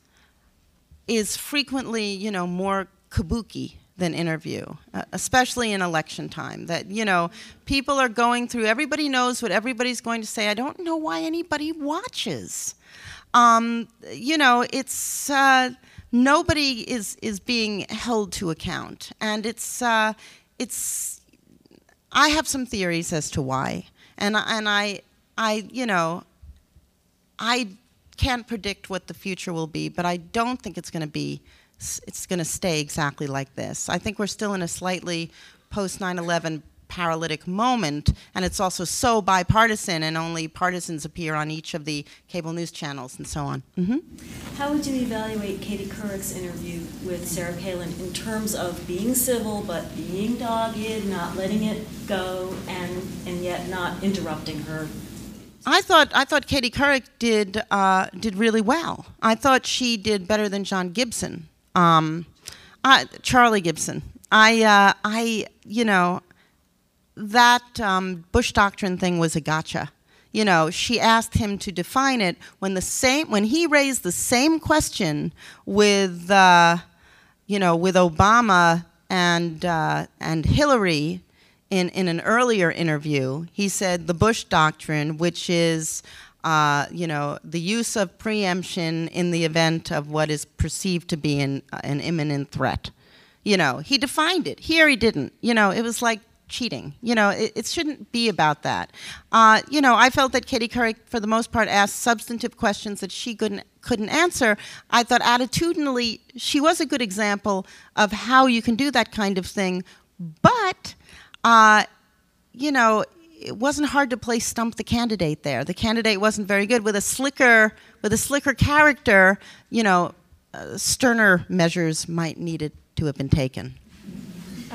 is frequently, you know, more kabuki than interview, uh, especially in election time. That, you know, people are going through, everybody knows what everybody's going to say. I don't know why anybody watches. Um, you know, it's, uh, nobody is, is being held to account. And it's, uh, it's, I have some theories as to why. And, and I, I, you know, I can't predict what the future will be, but I don't think it's going to be it's going to stay exactly like this. I think we're still in a slightly post 9 11 paralytic moment, and it's also so bipartisan, and only partisans appear on each of the cable news channels and so on. Mm-hmm. How would you evaluate Katie Couric's interview with Sarah Palin in terms of being civil but being dogged, not letting it go, and, and yet not interrupting her I thought I thought Katie Couric did uh, did really well. I thought she did better than John Gibson. Um, Charlie Gibson. I, uh, I, you know, that um, Bush doctrine thing was a gotcha. You know, she asked him to define it when the same when he raised the same question with, uh, you know, with Obama and uh, and Hillary, in in an earlier interview, he said the Bush doctrine, which is uh, you know, the use of preemption in the event of what is perceived to be an, an imminent threat. You know, he defined it. Here he didn't. You know, it was like cheating. You know, it, it shouldn't be about that. Uh, you know, I felt that Katie Couric, for the most part, asked substantive questions that she couldn't couldn't answer. I thought attitudinally she was a good example of how you can do that kind of thing, but. Uh, you know, it wasn't hard to play stump the candidate there. The candidate wasn't very good with a slicker with a slicker character. You know, uh, sterner measures might needed to have been taken.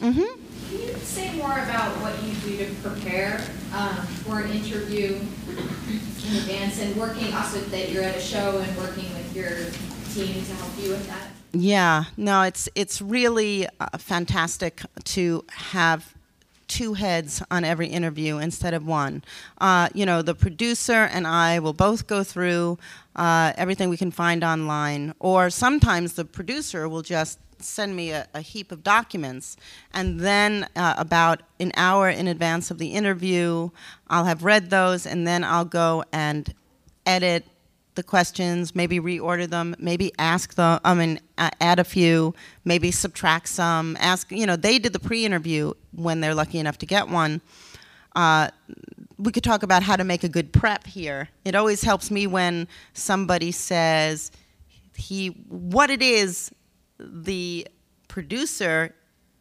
mm-hmm. Can you say more about what you do to prepare um, for an interview in advance, and working also that you're at a show and working with your team to help you with that? Yeah, no, it's it's really uh, fantastic to have two heads on every interview instead of one. Uh, you know, the producer and I will both go through uh, everything we can find online, or sometimes the producer will just send me a, a heap of documents, and then uh, about an hour in advance of the interview, I'll have read those, and then I'll go and edit the questions, maybe reorder them, maybe ask them, I mean, add a few, maybe subtract some, ask, you know, they did the pre interview when they're lucky enough to get one. Uh, we could talk about how to make a good prep here. It always helps me when somebody says he, what it is the producer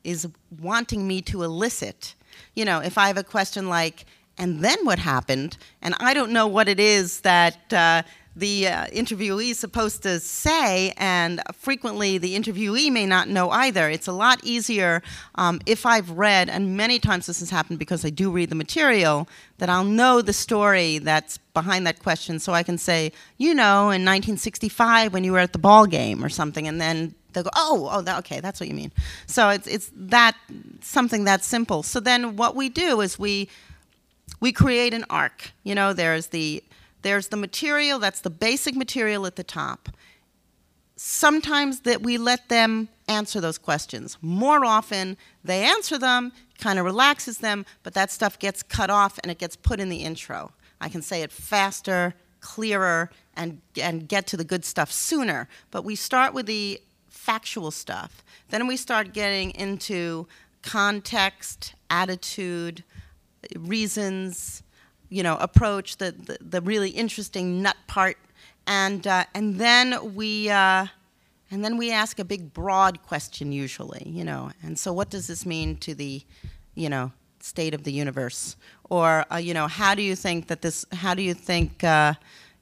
is wanting me to elicit. You know, if I have a question like, and then what happened? And I don't know what it is that uh, the uh, interviewee is supposed to say, and frequently the interviewee may not know either. It's a lot easier um, if I've read, and many times this has happened because I do read the material, that I'll know the story that's behind that question, so I can say, you know, in 1965 when you were at the ball game or something, and then they'll go, oh, oh, that, okay, that's what you mean. So it's it's that something that simple. So then what we do is we we create an arc. You know, there's the there's the material, that's the basic material at the top. Sometimes that we let them answer those questions. More often, they answer them, kind of relaxes them, but that stuff gets cut off and it gets put in the intro. I can say it faster, clearer, and, and get to the good stuff sooner. But we start with the factual stuff. Then we start getting into context, attitude, reasons, you know, approach, the, the, the really interesting nut part, and, uh, and then we, uh, and then we ask a big broad question usually, you know, and so what does this mean to the, you know, state of the universe? Or, uh, you know, how do you think that this, how do you think, uh,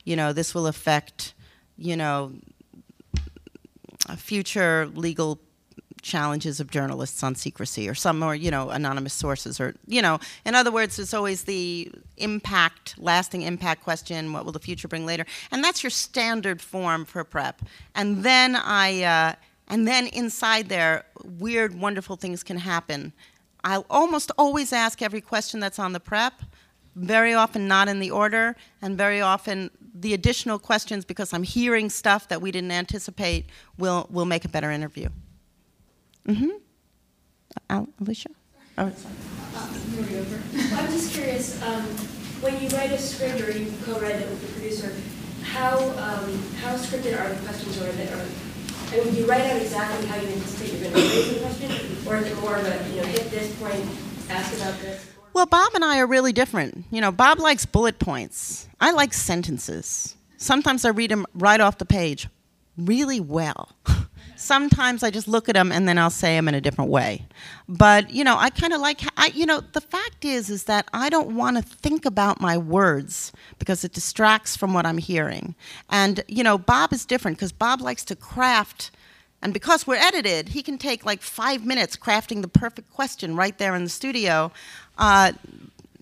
you know, this will affect, you know, future legal challenges of journalists on secrecy or some more, you know, anonymous sources or, you know, in other words, it's always the impact, lasting impact question, what will the future bring later? And that's your standard form for prep. And then I, uh, and then inside there, weird, wonderful things can happen. I'll almost always ask every question that's on the prep, very often not in the order, and very often the additional questions, because I'm hearing stuff that we didn't anticipate, will, will make a better interview. Mm-hmm. Al- Alicia? Oh, sorry. I'm just curious, um, when you write a script or you co-write it with the producer, how um, how scripted are the questions or that are I mean, do you write out exactly how you anticipate you're going to raise the question, or is it more of a you know hit this point, ask about this? Well, Bob and I are really different. You know, Bob likes bullet points. I like sentences. Sometimes I read them right off the page, really well. sometimes I just look at them and then I'll say them in a different way. But you know, I kind of like I you know, the fact is is that I don't want to think about my words because it distracts from what I'm hearing. And you know, Bob is different because Bob likes to craft and because we're edited, he can take like five minutes crafting the perfect question right there in the studio. Uh,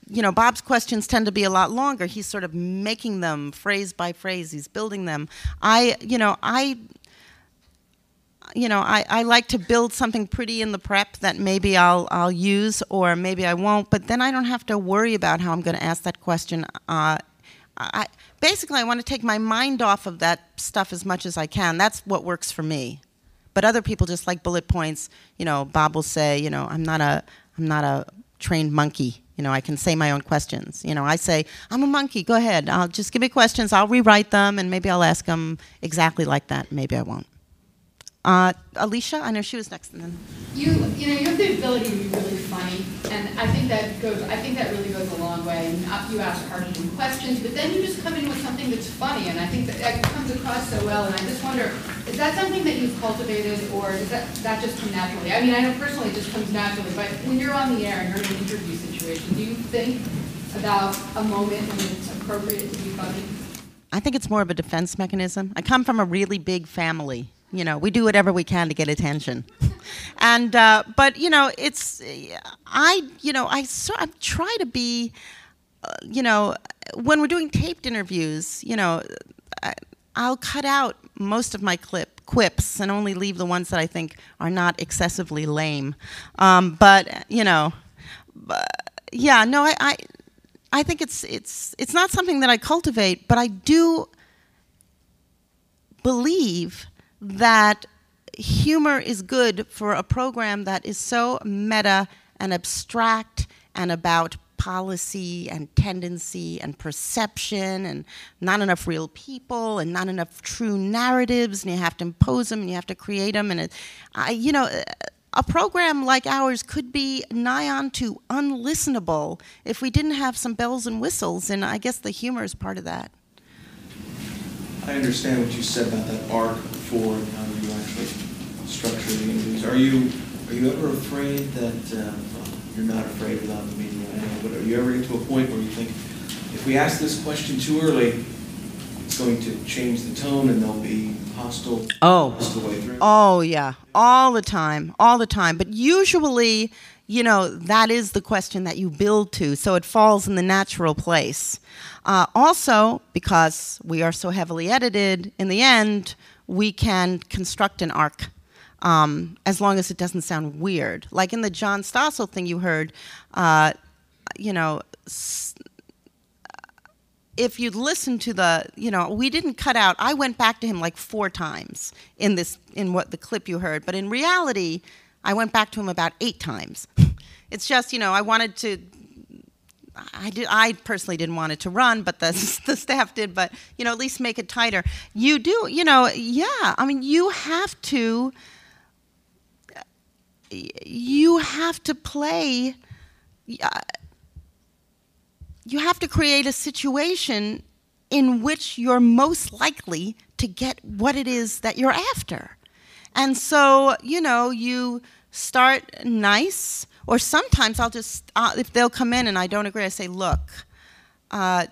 you know, Bob's questions tend to be a lot longer. He's sort of making them phrase by phrase. He's building them. I, you know, I you know, I, I like to build something pretty in the prep that maybe I'll, I'll use or maybe I won't, but then I don't have to worry about how I'm going to ask that question. Uh, I, basically, I want to take my mind off of that stuff as much as I can. That's what works for me. but other people just like bullet points. You know, Bob will say, you know, I'm not a, I'm not a trained monkey. You know, I can say my own questions. You know, I say, I'm a monkey. Go ahead. I'll just give me questions. I'll rewrite them, and maybe I'll ask them exactly like that. Maybe I won't. Uh, Alicia, I know she was next, and then. You, you know, you have the ability to be really funny, and I think that goes. I think that really goes a long way. And uh, you ask hard-hitting questions, but then you just come in with something that's funny, and I think that, that comes across so well. And I just wonder, is that something that you've cultivated, or does that that just come naturally? I mean, I know personally it just comes naturally, but when you're on the air and you're in an interview situation, do you think about a moment when it's appropriate to be funny? I think it's more of a defense mechanism. I come from a really big family. You know, we do whatever we can to get attention. and uh, but you know, it's I you know I so, I try to be, uh, you know, when we're doing taped interviews, you know, I, I'll cut out most of my clip quips and only leave the ones that I think are not excessively lame. Um, but you know, but, yeah, no, I, I I think it's it's it's not something that I cultivate, but I do believe that humor is good for a program that is so meta and abstract and about policy and tendency and perception and not enough real people and not enough true narratives and you have to impose them and you have to create them and it, I, you know a program like ours could be nigh on to unlistenable if we didn't have some bells and whistles and i guess the humor is part of that I understand what you said about that arc before and how you actually structure the interviews. Are you are you ever afraid that uh, well, you're not afraid without the media? I know, but are you ever get to a point where you think if we ask this question too early, it's going to change the tone and they'll be hostile Oh. most the way through? Oh, yeah, all the time, all the time. But usually, you know, that is the question that you build to, so it falls in the natural place. Uh, also, because we are so heavily edited, in the end, we can construct an arc. Um, as long as it doesn't sound weird. Like in the John Stossel thing you heard, uh, you know, if you'd listen to the, you know, we didn't cut out. I went back to him like four times in this, in what the clip you heard. But in reality, I went back to him about eight times. it's just, you know, I wanted to. I did. I personally didn't want it to run, but the the staff did. But you know, at least make it tighter. You do, you know, yeah. I mean, you have to. You have to play. You have to create a situation in which you're most likely to get what it is that you're after. And so, you know, you start nice, or sometimes I'll just, uh, if they'll come in and I don't agree, I say, look, uh,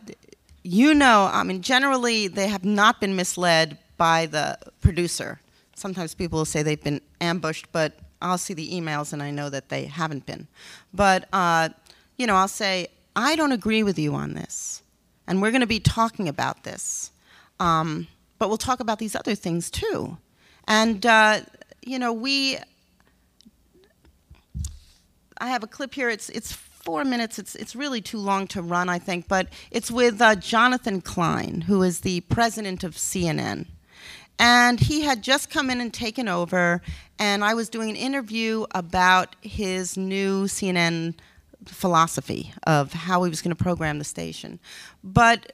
you know, I mean, generally they have not been misled by the producer. Sometimes people will say they've been ambushed, but I'll see the emails and I know that they haven't been. But, uh, you know, I'll say, I don't agree with you on this. And we're going to be talking about this. Um, but we'll talk about these other things too. And, uh, you know, we, I have a clip here. It's, it's four minutes. It's, it's really too long to run, I think. But it's with uh, Jonathan Klein, who is the president of CNN. And he had just come in and taken over, and I was doing an interview about his new CNN philosophy of how he was going to program the station. But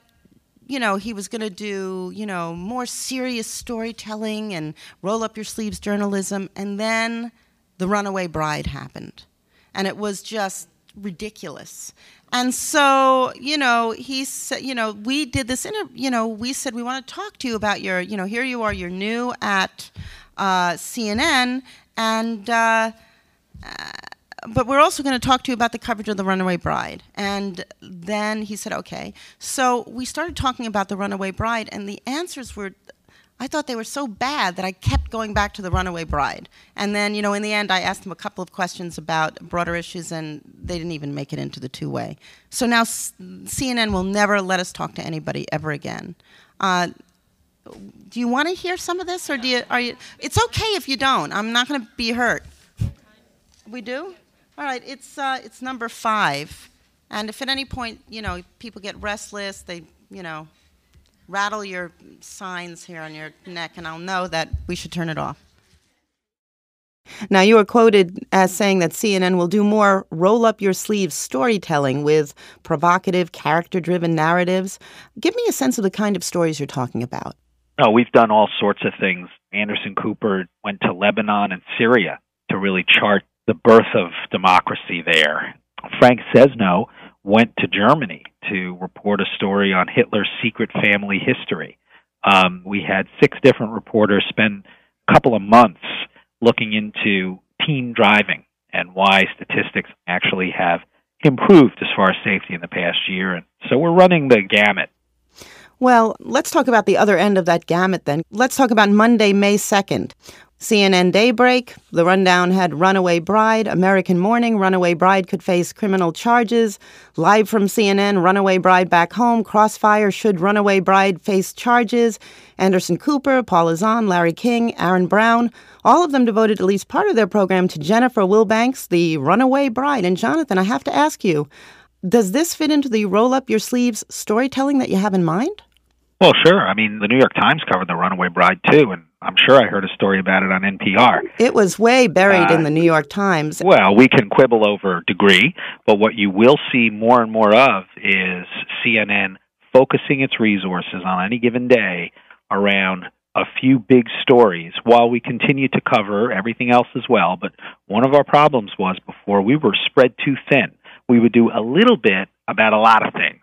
you know, he was going to do, you know, more serious storytelling and roll up your sleeves journalism. And then The Runaway Bride happened. And it was just ridiculous. And so, you know, he said, you know, we did this, inter- you know, we said, we want to talk to you about your, you know, here you are, you're new at uh, CNN. And, uh, but we're also going to talk to you about the coverage of The Runaway Bride. And then he said, okay. So we started talking about The Runaway Bride, and the answers were, I thought they were so bad that I kept going back to The Runaway Bride. And then, you know, in the end, I asked them a couple of questions about broader issues, and they didn't even make it into the two way. So now CNN will never let us talk to anybody ever again. Uh, do you want to hear some of this, or do you? Are you? It's okay if you don't. I'm not going to be hurt. We do? All right, it's, uh, it's number five. And if at any point, you know, people get restless, they, you know, rattle your signs here on your neck, and I'll know that we should turn it off. Now, you were quoted as saying that CNN will do more roll up your sleeves storytelling with provocative, character driven narratives. Give me a sense of the kind of stories you're talking about. No, we've done all sorts of things. Anderson Cooper went to Lebanon and Syria to really chart the birth of democracy there. Frank Sesno went to Germany to report a story on Hitler's secret family history. Um, we had six different reporters spend a couple of months looking into teen driving and why statistics actually have improved as far as safety in the past year. And so we're running the gamut. Well, let's talk about the other end of that gamut then. Let's talk about Monday, May 2nd. CNN Daybreak, the rundown had Runaway Bride, American Morning, Runaway Bride could face criminal charges. Live from CNN, Runaway Bride back home, Crossfire, should Runaway Bride face charges. Anderson Cooper, Paula Zahn, Larry King, Aaron Brown, all of them devoted at least part of their program to Jennifer Wilbanks, the Runaway Bride. And Jonathan, I have to ask you, does this fit into the roll up your sleeves storytelling that you have in mind? Well, sure. I mean, the New York Times covered the Runaway Bride too, and I'm sure I heard a story about it on NPR. It was way buried Uh, in the New York Times. Well, we can quibble over degree, but what you will see more and more of is CNN focusing its resources on any given day around a few big stories while we continue to cover everything else as well. But one of our problems was before we were spread too thin. We would do a little bit about a lot of things,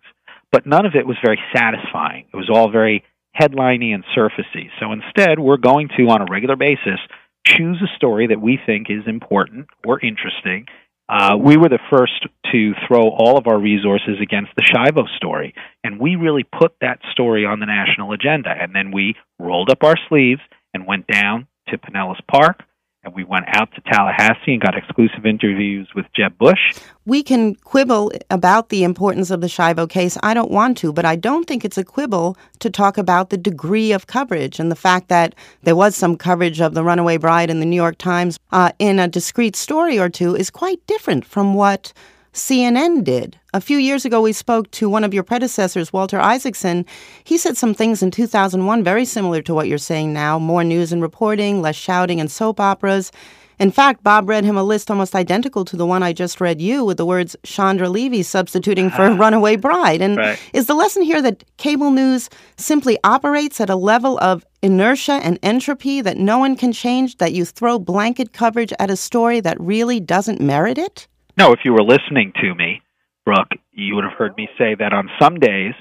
but none of it was very satisfying. It was all very headliney and surfacey. So instead, we're going to, on a regular basis, choose a story that we think is important or interesting. Uh, we were the first to throw all of our resources against the Schiavo story, and we really put that story on the national agenda. And then we rolled up our sleeves and went down to Pinellas Park, and we went out to Tallahassee and got exclusive interviews with Jeb Bush. We can quibble about the importance of the Schiavo case. I don't want to, but I don't think it's a quibble to talk about the degree of coverage and the fact that there was some coverage of the runaway bride in the New York Times uh, in a discrete story or two is quite different from what CNN did. A few years ago, we spoke to one of your predecessors, Walter Isaacson. He said some things in 2001 very similar to what you're saying now more news and reporting, less shouting and soap operas. In fact, Bob read him a list almost identical to the one I just read you with the words Chandra Levy substituting for ah. Runaway Bride. And Right. is the lesson here that cable news simply operates at a level of inertia and entropy that no one can change, that you throw blanket coverage at a story that really doesn't merit it? No, if you were listening to me, Brooke, you would have heard me say that on some days,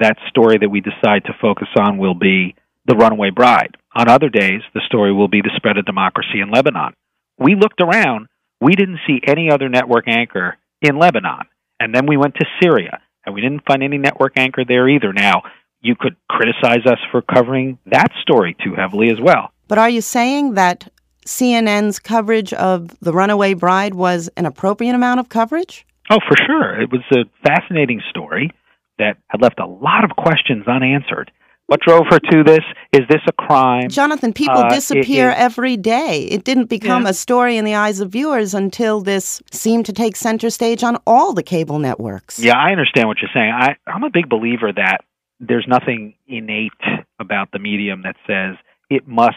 that story that we decide to focus on will be the runaway bride. On other days, the story will be the spread of democracy in Lebanon. We looked around, we didn't see any other network anchor in Lebanon. And then we went to Syria, and we didn't find any network anchor there either. Now, you could criticize us for covering that story too heavily as well. But are you saying that CNN's coverage of the runaway bride was an appropriate amount of coverage? Oh, for sure. It was a fascinating story that had left a lot of questions unanswered. What drove her to this? Is this a crime? Jonathan, people Uh, it disappear every day. It didn't become Yeah. a story in the eyes of viewers until this seemed to take center stage on all the cable networks. Yeah, I understand what you're saying. I, I'm a big believer that there's nothing innate about the medium that says it must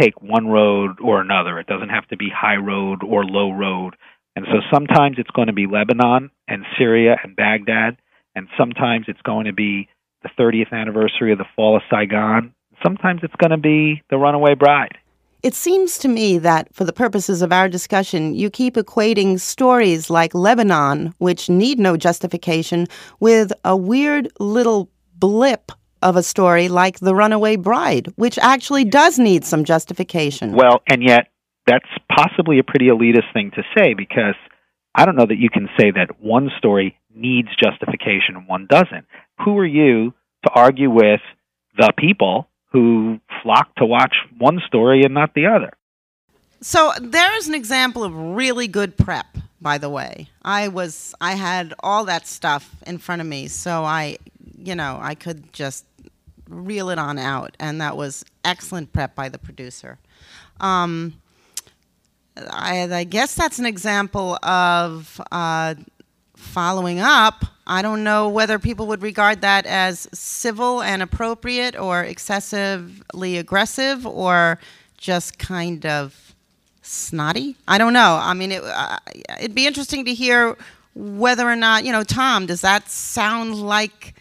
take one road or another. It doesn't have to be high road or low road. And so sometimes it's going to be Lebanon and Syria and Baghdad, and sometimes it's going to be the 30th anniversary of the fall of Saigon. Sometimes it's going to be the runaway bride. It seems to me that, for the purposes of our discussion, you keep equating stories like Lebanon, which need no justification, with a weird little blip of a story like The Runaway Bride, which actually does need some justification. Well, and yet that's possibly a pretty elitist thing to say because I don't know that you can say that one story needs justification and one doesn't. Who are you to argue with the people who flock to watch one story and not the other? So there is an example of really good prep, by the way. I was I had all that stuff in front of me, so I you know, I could just reel it on out and that was excellent prep by the producer. Um, I, I guess that's an example of uh, following up. I don't know whether people would regard that as civil and appropriate or excessively aggressive or just kind of snotty. I don't know. I mean, it, uh, it'd be interesting to hear whether or not, you know, Tom, does that sound like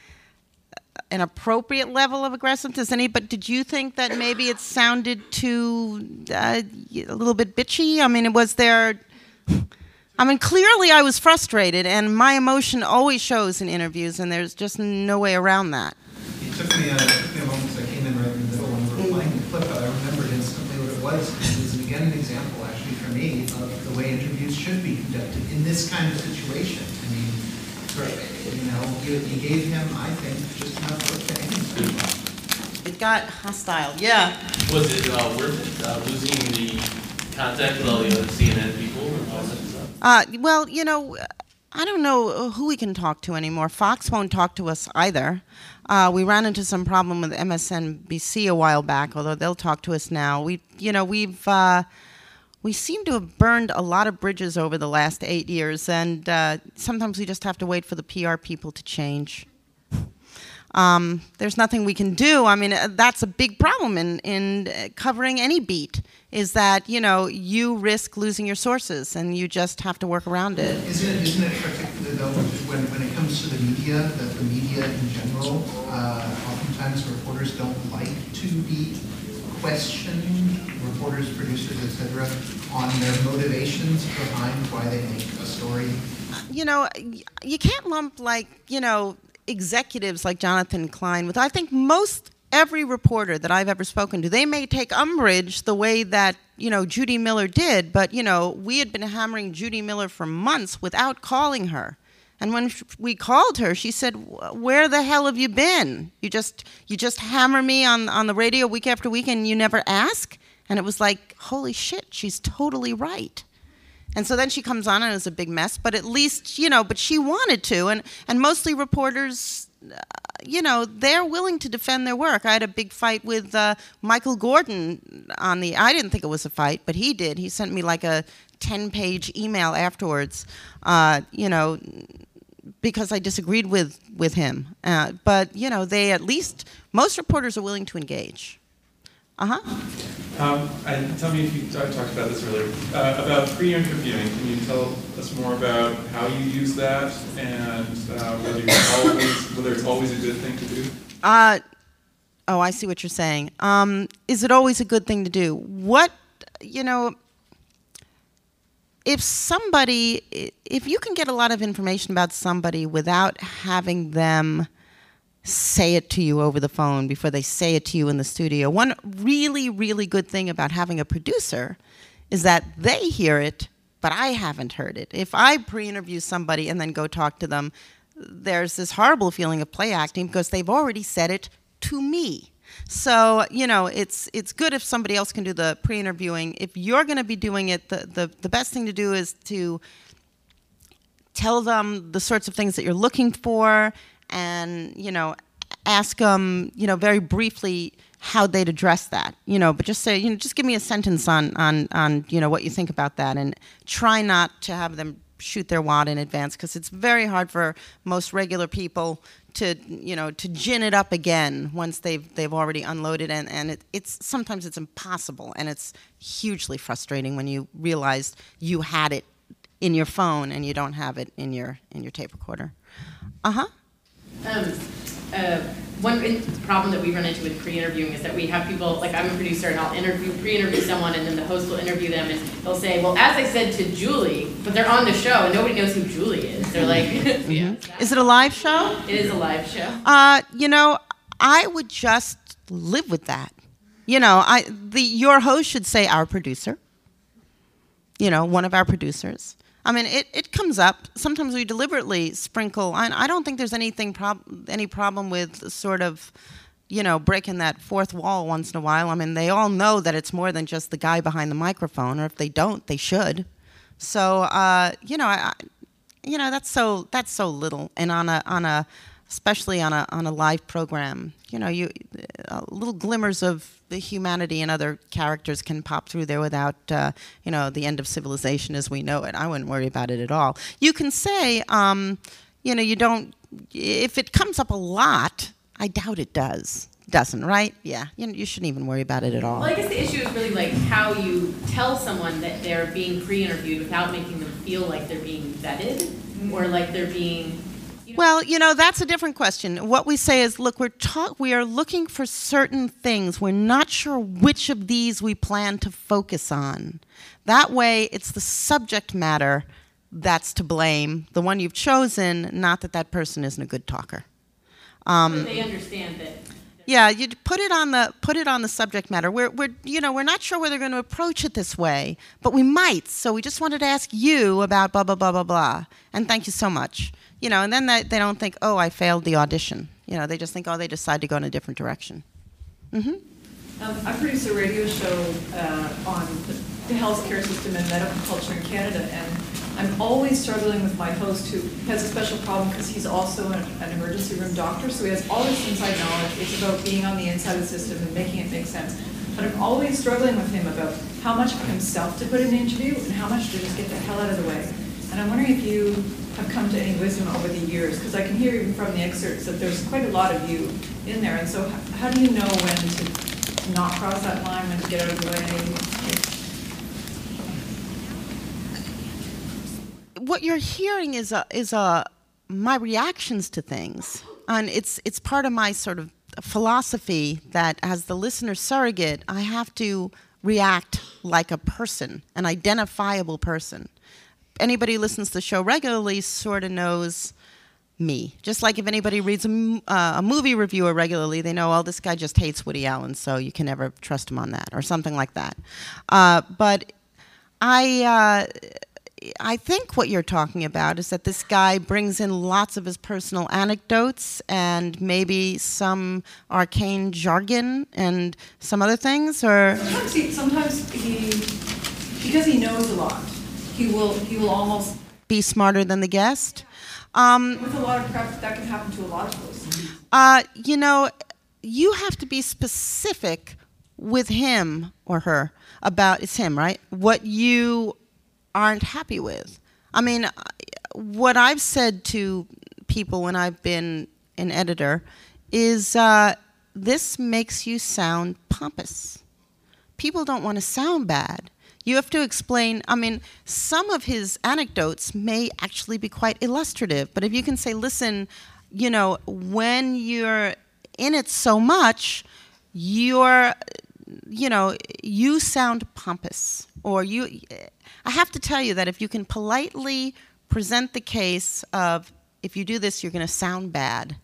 an appropriate level of aggressiveness? Any, but did you think that maybe it sounded too uh, a little bit bitchy? I mean, was there? I mean, clearly I was frustrated, and my emotion always shows in interviews, and there's just no way around that. It took me me a moment because I came in right in the middle when we were playing the clip, but I remembered instantly what it was. It was again an example, actually, for me, of the way interviews should be conducted in this kind of situation. I mean, you know, you gave him, I think, just enough work to aim. It got hostile. Yeah. Was it uh, worth it, uh, losing the contact with all the other CNN people and all that stuff? Uh, well, you know, I don't know who we can talk to anymore. Fox won't talk to us either. Uh, we ran into some problem with MSNBC a while back, although they'll talk to us now. We, you know, we've uh, we seem to have burned a lot of bridges over the last eight years, and uh, sometimes we just have to wait for the PR people to change. Um, there's nothing we can do. I mean, uh, that's a big problem in, in uh, covering any beat, is that, you know, you risk losing your sources and you just have to work around it. Isn't it, isn't it particularly though, when, when it comes to the media, that the media in general, uh, oftentimes reporters don't like to be questioned, reporters, producers, et cetera, on their motivations behind why they make a story? You know, you can't lump like, you know, executives like Jonathan Klein with, I think most every reporter that I've ever spoken to, they may take umbrage the way that, you know, Judy Miller did, but, you know, we had been hammering Judy Miller for months without calling her. And when we called her, she said, "Where the hell have you been? You just you just hammer me on on the radio week after week, and you never ask." And it was like, "Holy shit, she's totally right." And so then she comes on and it was a big mess, but at least, you know, but she wanted to. And, and mostly reporters, uh, you know, they're willing to defend their work. I had a big fight with uh, Michael Gordon on the, I didn't think it was a fight, but he did. He sent me like a 10 page email afterwards, uh, you know, because I disagreed with, with him. Uh, but, you know, they at least, most reporters are willing to engage. Uh huh. Um, and tell me if you I talked about this earlier uh, about pre-interviewing. Can you tell us more about how you use that and uh, whether, always, whether it's always a good thing to do? Uh, oh, I see what you're saying. Um, is it always a good thing to do? What, you know, if somebody, if you can get a lot of information about somebody without having them say it to you over the phone before they say it to you in the studio, one really, really good thing about having a producer is that they hear it, but I haven't heard it. If I pre interview somebody and then go talk to them, there's this horrible feeling of play acting because they've already said it to me. So, you know, it's it's good if somebody else can do the pre-interviewing. If you're going to be doing it, the, the, the best thing to do is to tell them the sorts of things that you're looking for and, you know, ask them, you know, very briefly how they'd address that, you know, but just say, you know, just give me a sentence on, on, on you know, what you think about that and try not to have them shoot their wad in advance because it's very hard for most regular people to you know to gin it up again once they've they've already unloaded and and it, it's sometimes it's impossible and it's hugely frustrating when you realize you had it in your phone and you don't have it in your in your tape recorder. Uh-huh Um, uh, one problem that we run into with pre-interviewing is that we have people, like I'm a producer and I'll interview, pre-interview someone and then the host will interview them and they'll say, well, as I said to Julie, but they're on the show and nobody knows who Julie is. They're like, yeah. is it a live show It is a live show. uh you know i would just live with that you know i the your host should say our producer you know one of our producers I mean, it, it comes up. Sometimes we deliberately sprinkle. I, I don't think there's anything prob- any problem with sort of, you know, breaking that fourth wall once in a while. I mean, they all know that it's more than just the guy behind the microphone, or if they don't, they should. So, uh, you know, I, you know, that's so that's so little, and on a on a especially on a on a live program, you know, you uh, little glimmers of the humanity and other characters can pop through there without, uh, you know, the end of civilization as we know it. I wouldn't worry about it at all. You can say, um, you know, you don't. If it comes up a lot, I doubt it does. doesn't, right? Yeah, you, you shouldn't even worry about it at all. Well, I guess the issue is really like how you tell someone that they're being pre-interviewed without making them feel like they're being vetted or like they're being. Well, you know, that's a different question. What we say is, look, we're ta- we are looking for certain things. We're not sure which of these we plan to focus on. That way, it's the subject matter that's to blame, the one you've chosen, not that that person isn't a good talker. Um, they understand that. yeah, you put it on the put it on the subject matter. We're we're you know we're not sure whether they're going to approach it this way, but we might. So we just wanted to ask you about blah blah blah blah blah. And thank you so much. You know, and then they, they don't think, oh, I failed the audition. You know, they just think, oh, they decide to go in a different direction. Mm-hmm. Um, I produce a radio show uh, on the, healthcare system and medical culture in Canada, and I'm always struggling with my host who has a special problem because he's also an, an emergency room doctor, so he has all this inside knowledge. It's about being on the inside of the system and making it make sense. But I'm always struggling with him about how much of himself to put in the interview and how much to just get the hell out of the way. And I'm wondering if you have come to any wisdom over the years, because I can hear even from the excerpts that there's quite a lot of you in there. And so, how do you know when to not cross that line, when to get out of the way? what you're hearing is a is a my reactions to things, and it's it's part of my sort of philosophy that as the listener surrogate, I have to react like a person, an identifiable person. Anybody listens to the show regularly sort of knows me. Just like if anybody reads a, uh, a movie reviewer regularly, they know, oh, this guy just hates Woody Allen, so you can never trust him on that, or something like that. Uh, but I. Uh, I think what you're talking about is that this guy brings in lots of his personal anecdotes and maybe some arcane jargon and some other things, or Sometimes he, sometimes he, because he knows a lot, he will he will almost be smarter than the guest. Um, with a lot of prep that can happen to a lot of those. uh, you know, you have to be specific with him or her about it's him, right? What you aren't happy with. I mean, what I've said to people when I've been an editor is uh, this makes you sound pompous. People don't want to sound bad. You have to explain. I mean, some of his anecdotes may actually be quite illustrative, but if you can say, listen, you know, when you're in it so much, you're, you know, you sound pompous, or you. I have to tell you that if you can politely present the case of if you do this, you're going to sound bad,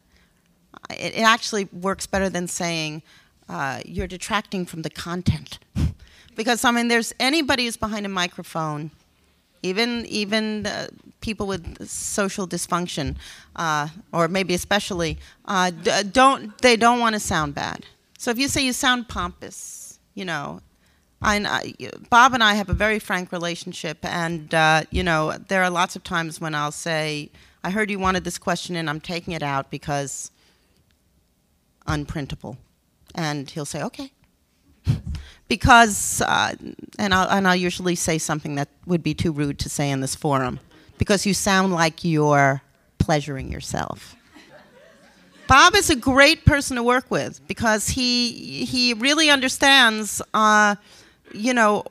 it, it actually works better than saying uh, you're detracting from the content. because I mean, there's anybody who's behind a microphone, even even uh, people with social dysfunction, uh, or maybe especially, uh, don't they don't want to sound bad. So if you say you sound pompous, you know, I, Bob and I have a very frank relationship, and uh, you know there are lots of times when I'll say, "I heard you wanted this question, and I'm taking it out because unprintable," and he'll say, "Okay," because uh, and I'll and I'll usually say something that would be too rude to say in this forum, because you sound like you're pleasuring yourself. Bob is a great person to work with because he he really understands, uh, you know,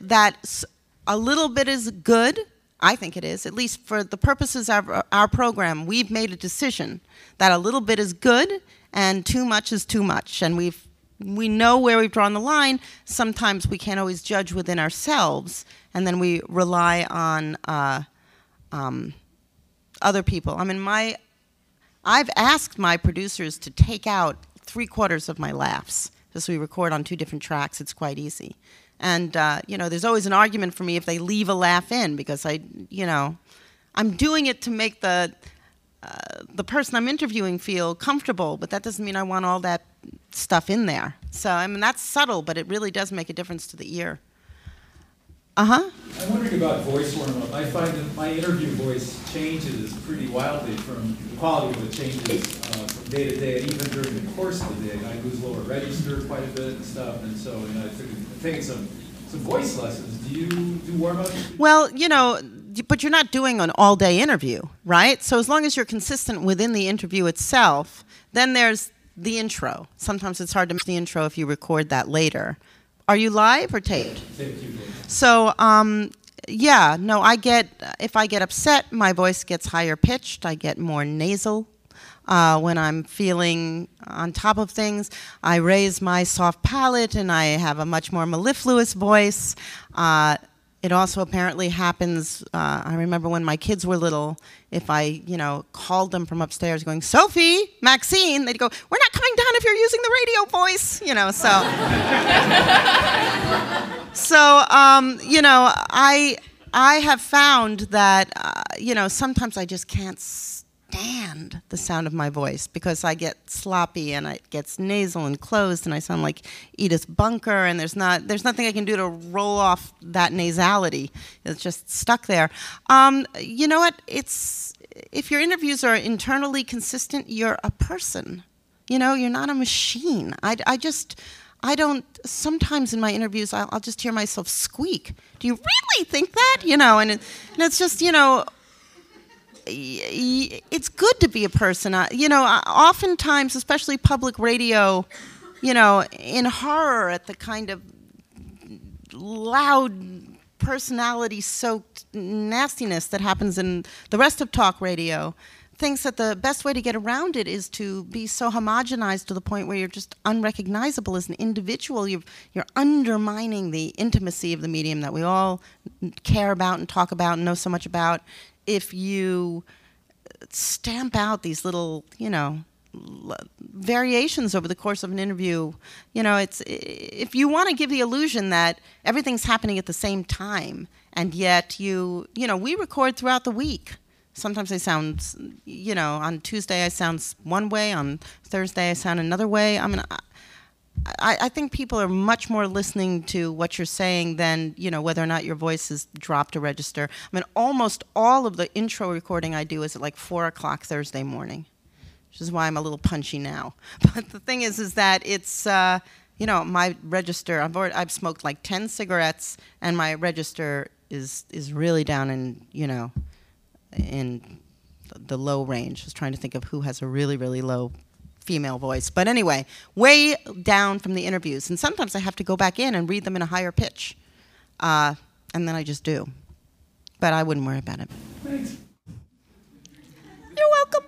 that a little bit is good. I think it is, at least for the purposes of our, program. We've made a decision that a little bit is good and too much is too much, and we've we know where we've drawn the line. Sometimes we can't always judge within ourselves, and then we rely on uh, um, other people. I mean, my I've asked my producers to take out three quarters of my laughs because we record on two different tracks. It's quite easy. And, uh, you know, there's always an argument for me if they leave a laugh in because I, you know, I'm doing it to make the, the person I'm interviewing feel comfortable, but that doesn't mean I want all that stuff in there. So, I mean, that's subtle, but it really does make a difference to the ear. Uh huh. I'm wondering about voice warm-up. I find that my interview voice changes pretty wildly from, the quality of it changes uh, from day to day, and even during the course of the day. I lose lower register quite a bit and stuff, and so, you know, I've taken- some, some voice lessons. Do you do warm-ups? Well, you know, but you're not doing an all day interview, right? So as long as you're consistent within the interview itself, then there's the intro. Sometimes it's hard to miss the intro if you record that later. Are you live or taped? So, um, yeah, no, I get, if I get upset, my voice gets higher pitched, I get more nasal. Uh, when I'm feeling on top of things, I raise my soft palate and I have a much more mellifluous voice. Uh, it also apparently happens, uh, I remember when my kids were little, if I, you know, called them from upstairs going, Sophie, Maxine, they'd go, we're not coming down if you're using the radio voice, you know, so. so, um, you know, I, I have found that, uh, you know, sometimes I just can't stand the sound of my voice because I get sloppy and it gets nasal and closed and I sound like Edith Bunker and there's not there's nothing I can do to roll off that nasality. It's just stuck there. Um, you know what? It's if your interviews are internally consistent, you're a person. You know, you're not a machine. I, I just I don't, sometimes in my interviews, I'll, I'll, just hear myself squeak. Do you really think that? You know, and, it, and it's just, you know, it's good to be a person. You know, oftentimes, especially public radio, you know, in horror at the kind of loud personality soaked nastiness that happens in the rest of talk radio, thinks that the best way to get around it is to be so homogenized to the point where you're just unrecognizable as an individual. you are undermining the intimacy of the medium that we all care about and talk about and know so much about if you stamp out these little, you know, variations over the course of an interview. You know, it's if you want to give the illusion that everything's happening at the same time, and yet you, you know, we record throughout the week. Sometimes I sound, you know, on Tuesday I sound one way, on Thursday I sound another way. I mean, I, I, think people are much more listening to what you're saying than you know whether or not your voice is dropped a register. I mean, almost all of the intro recording I do is at like four o'clock Thursday morning, which is why I'm a little punchy now. But the thing is, is that it's uh, you know my register. I've already, I've smoked like ten cigarettes, and my register is is really down in you know in the low range. I was trying to think of who has a really really low female voice. But anyway, way down from the interviews. And sometimes I have to go back in and read them in a higher pitch. Uh, and then I just do. But I wouldn't worry about it. Thanks. You're welcome.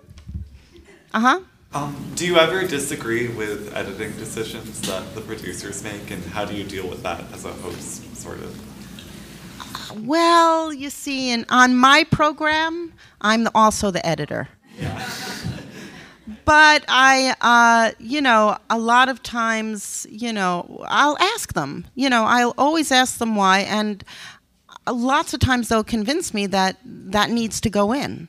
Uh huh. Um, do you ever disagree with editing decisions that the producers make, and how do you deal with that as a host, sort of? Well, you see, in, on my program, I'm also the editor. Yeah. But I, uh, you know, a lot of times, you know, I'll ask them. You know, I'll always ask them why, and lots of times they'll convince me that that needs to go in.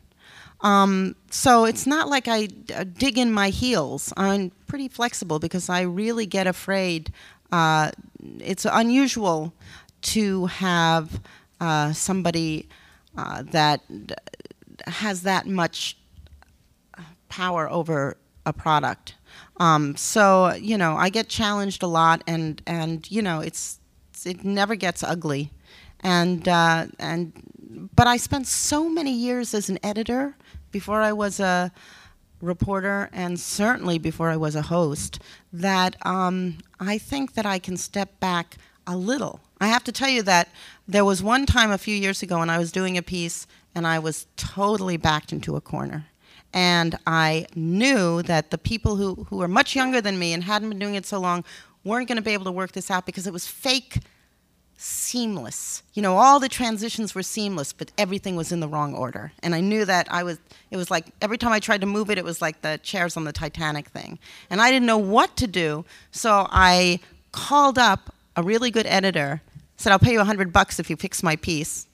Um, so it's not like I uh, dig in my heels. I'm pretty flexible because I really get afraid. Uh, it's unusual to have uh, somebody uh, that has that much power over a product. Um, so you know, I get challenged a lot, and and you know, it's it never gets ugly, and uh, and but I spent so many years as an editor before I was a reporter, and certainly before I was a host, that um, I think that I can step back a little. I have to tell you that there was one time a few years ago when I was doing a piece and I was totally backed into a corner and I knew that the people who, who were much younger than me and hadn't been doing it so long weren't going to be able to work this out because it was fake seamless. You know, all the transitions were seamless, but everything was in the wrong order. And I knew that I was, it was like every time I tried to move it, it was like the chairs on the Titanic thing. And I didn't know what to do, so I called up a really good editor, said, I'll pay you a hundred bucks if you fix my piece.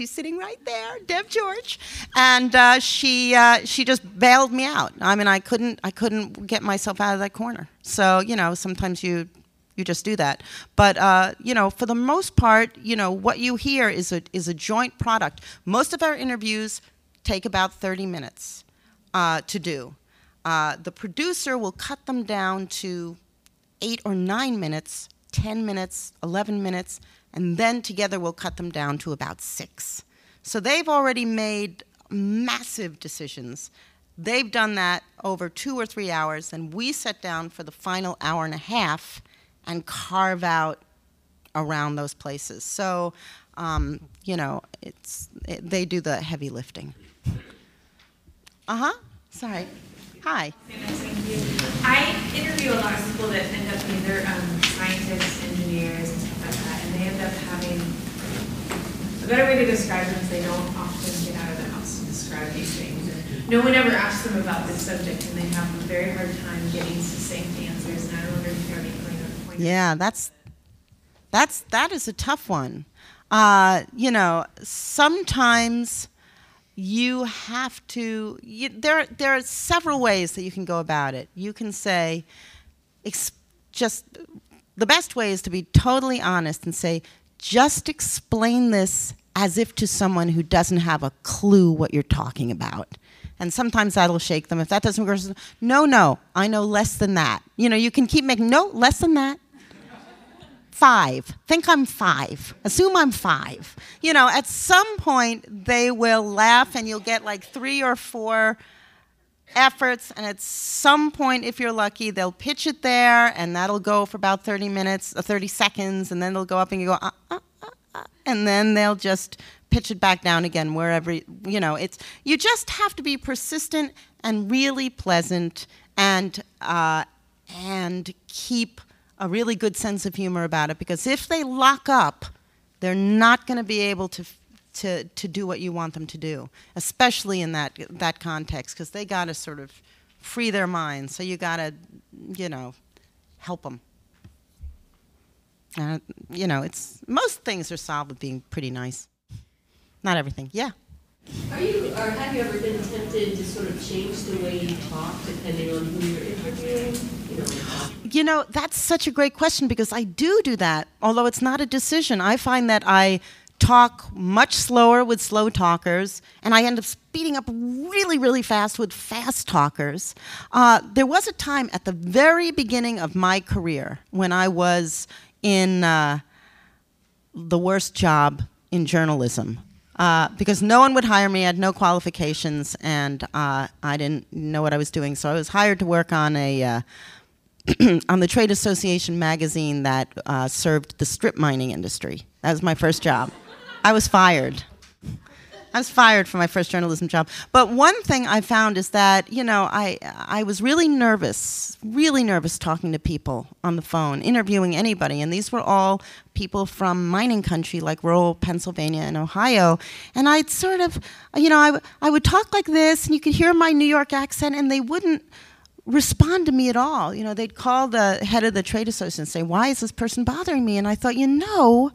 She's sitting right there, Deb George, and uh, she uh, she just bailed me out. I mean, I couldn't I couldn't get myself out of that corner. So you know, sometimes you you just do that. But uh, you know, for the most part, you know, what you hear is a is a joint product. Most of our interviews take about 30 minutes uh, to do. Uh, the producer will cut them down to eight or nine minutes, 10 minutes, 11 minutes and then together we'll cut them down to about six. So they've already made massive decisions They've done that over two or three hours, and we sit down for the final hour and a half and carve out around those places. So, um, you know, it's it, they do the heavy lifting. Uh huh. Sorry. Hi. I interview a lot of people that end up either um, scientists, engineers, end up having a better way to describe them is they don't often get out of the house to describe these things. And no one ever asks them about this subject, and they have a very hard time getting succinct answers. And I wonder if you have any kind of point. Yeah, that's that's that is a tough one. Uh, you know, sometimes you have to. You, there, there are several ways that you can go about it. You can say, ex- just the best way is to be totally honest and say, just explain this as if to someone who doesn't have a clue what you're talking about. And sometimes that'll shake them. If that doesn't work, no, no, I know less than that. You know, you can keep making, no, less than that five. Think I'm five. Assume I'm five. You know, at some point they will laugh and you'll get like three or four efforts. And at some point, if you're lucky, they'll pitch it there and that'll go for about 30 minutes, uh, 30 seconds. And then they'll go up and you go, uh, uh, uh, uh, and then they'll just pitch it back down again wherever, you know, it's, you just have to be persistent and really pleasant and, uh, and keep a really good sense of humor about it because if they lock up, they're not going to be able to, to, to do what you want them to do, especially in that, that context because they got to sort of free their minds. So you got to, you know, help them. Uh, you know, it's most things are solved with being pretty nice. Not everything. Yeah. Are you, or have you ever been tempted to sort of change the way you talk depending on who you're interviewing? You know, you know, that's such a great question because I do do that, although it's not a decision. I find that I talk much slower with slow talkers, and I end up speeding up really, really fast with fast talkers. Uh, there was a time at the very beginning of my career when I was in uh, the worst job in journalism. Uh, because no one would hire me, I had no qualifications, and uh, I didn't know what I was doing. So I was hired to work on a uh, on the trade association magazine that uh, served the strip mining industry. That was my first job. I was fired. I was fired from my first journalism job. But one thing I found is that, you know, I, I was really nervous, really nervous talking to people on the phone, interviewing anybody. And these were all people from mining country like rural Pennsylvania and Ohio. And I'd sort of, you know, I, I would talk like this, and you could hear my New York accent, and they wouldn't respond to me at all. You know, they'd call the head of the trade association and say, Why is this person bothering me? And I thought, you know,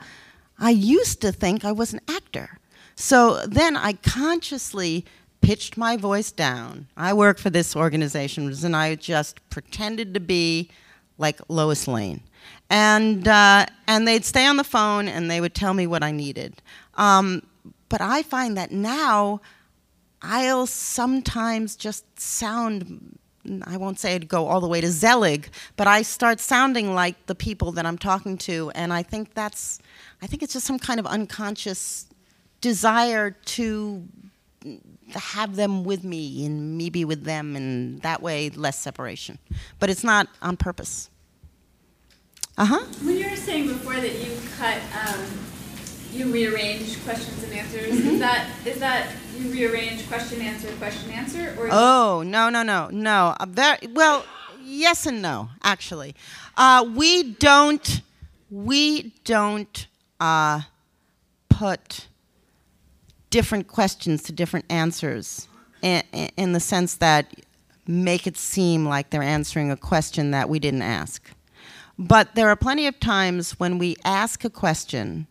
I used to think I was an actor. So then I consciously pitched my voice down. I work for this organization, and I just pretended to be like Lois Lane. And, uh, and they'd stay on the phone and they would tell me what I needed. Um, but I find that now I'll sometimes just sound I won't say I'd go all the way to Zelig, but I start sounding like the people that I'm talking to, and I think that's, I think it's just some kind of unconscious desire to have them with me and me be with them, and that way less separation. But it's not on purpose. Uh huh. When you were saying before that you cut, um, you rearrange questions and answers, Mm-hmm. is that is that you rearrange question answer question answer or? Oh no no no no! Uh, well, yes and no actually. Uh, we don't we don't uh, put different questions to different answers in, in the sense that make it seem like they're answering a question that we didn't ask. But there are plenty of times when we ask a question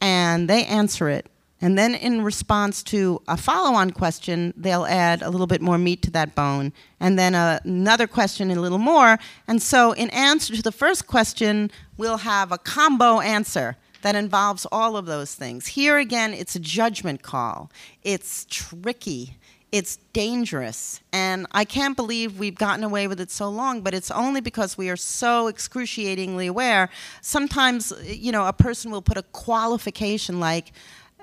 and they answer it, and then in response to a follow on question, they'll add a little bit more meat to that bone, and then another question a little more. And so, in answer to the first question, we'll have a combo answer that involves all of those things. Here again, it's a judgment call, it's tricky. It's dangerous, and I can't believe we've gotten away with it so long, but it's only because we are so excruciatingly aware. Sometimes, you know, a person will put a qualification like,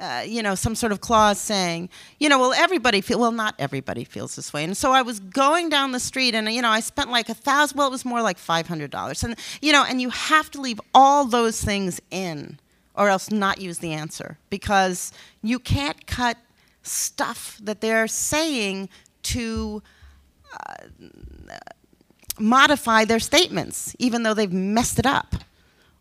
uh, you know, some sort of clause saying, you know, well, everybody feel well, not everybody feels this way. And so I was going down the street, and you know, I spent like a thousand. Well, it was more like five hundred dollars, and you know, and you have to leave all those things in, or else not use the answer because you can't cut stuff that they're saying to. Uh, modify their statements, even though they've messed it up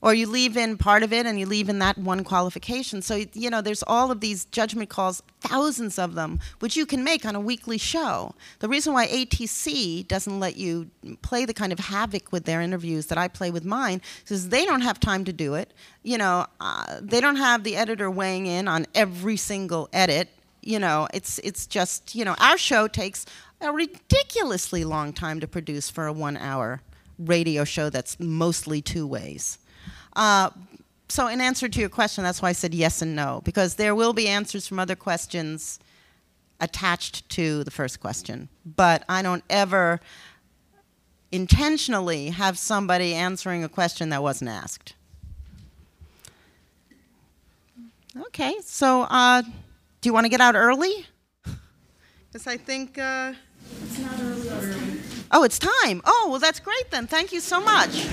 or you leave in part of it and you leave in that one qualification. So, you know, there's all of these judgment calls, thousands of them, which you can make on a weekly show. The reason why ATC doesn't let you play the kind of havoc with their interviews that I play with mine is they don't have time to do it. You know, uh, they don't have the editor weighing in on every single edit. You know, it's, it's just, you know, our show takes a ridiculously long time to produce for a one hour radio show that's mostly two ways. Uh, so, in answer to your question, that's why I said yes and no, because there will be answers from other questions attached to the first question. But I don't ever intentionally have somebody answering a question that wasn't asked. Okay, so uh, do you want to get out early? Because I think. Uh, It's not early. Oh, it's time. Oh, well, that's great then. Thank you so much.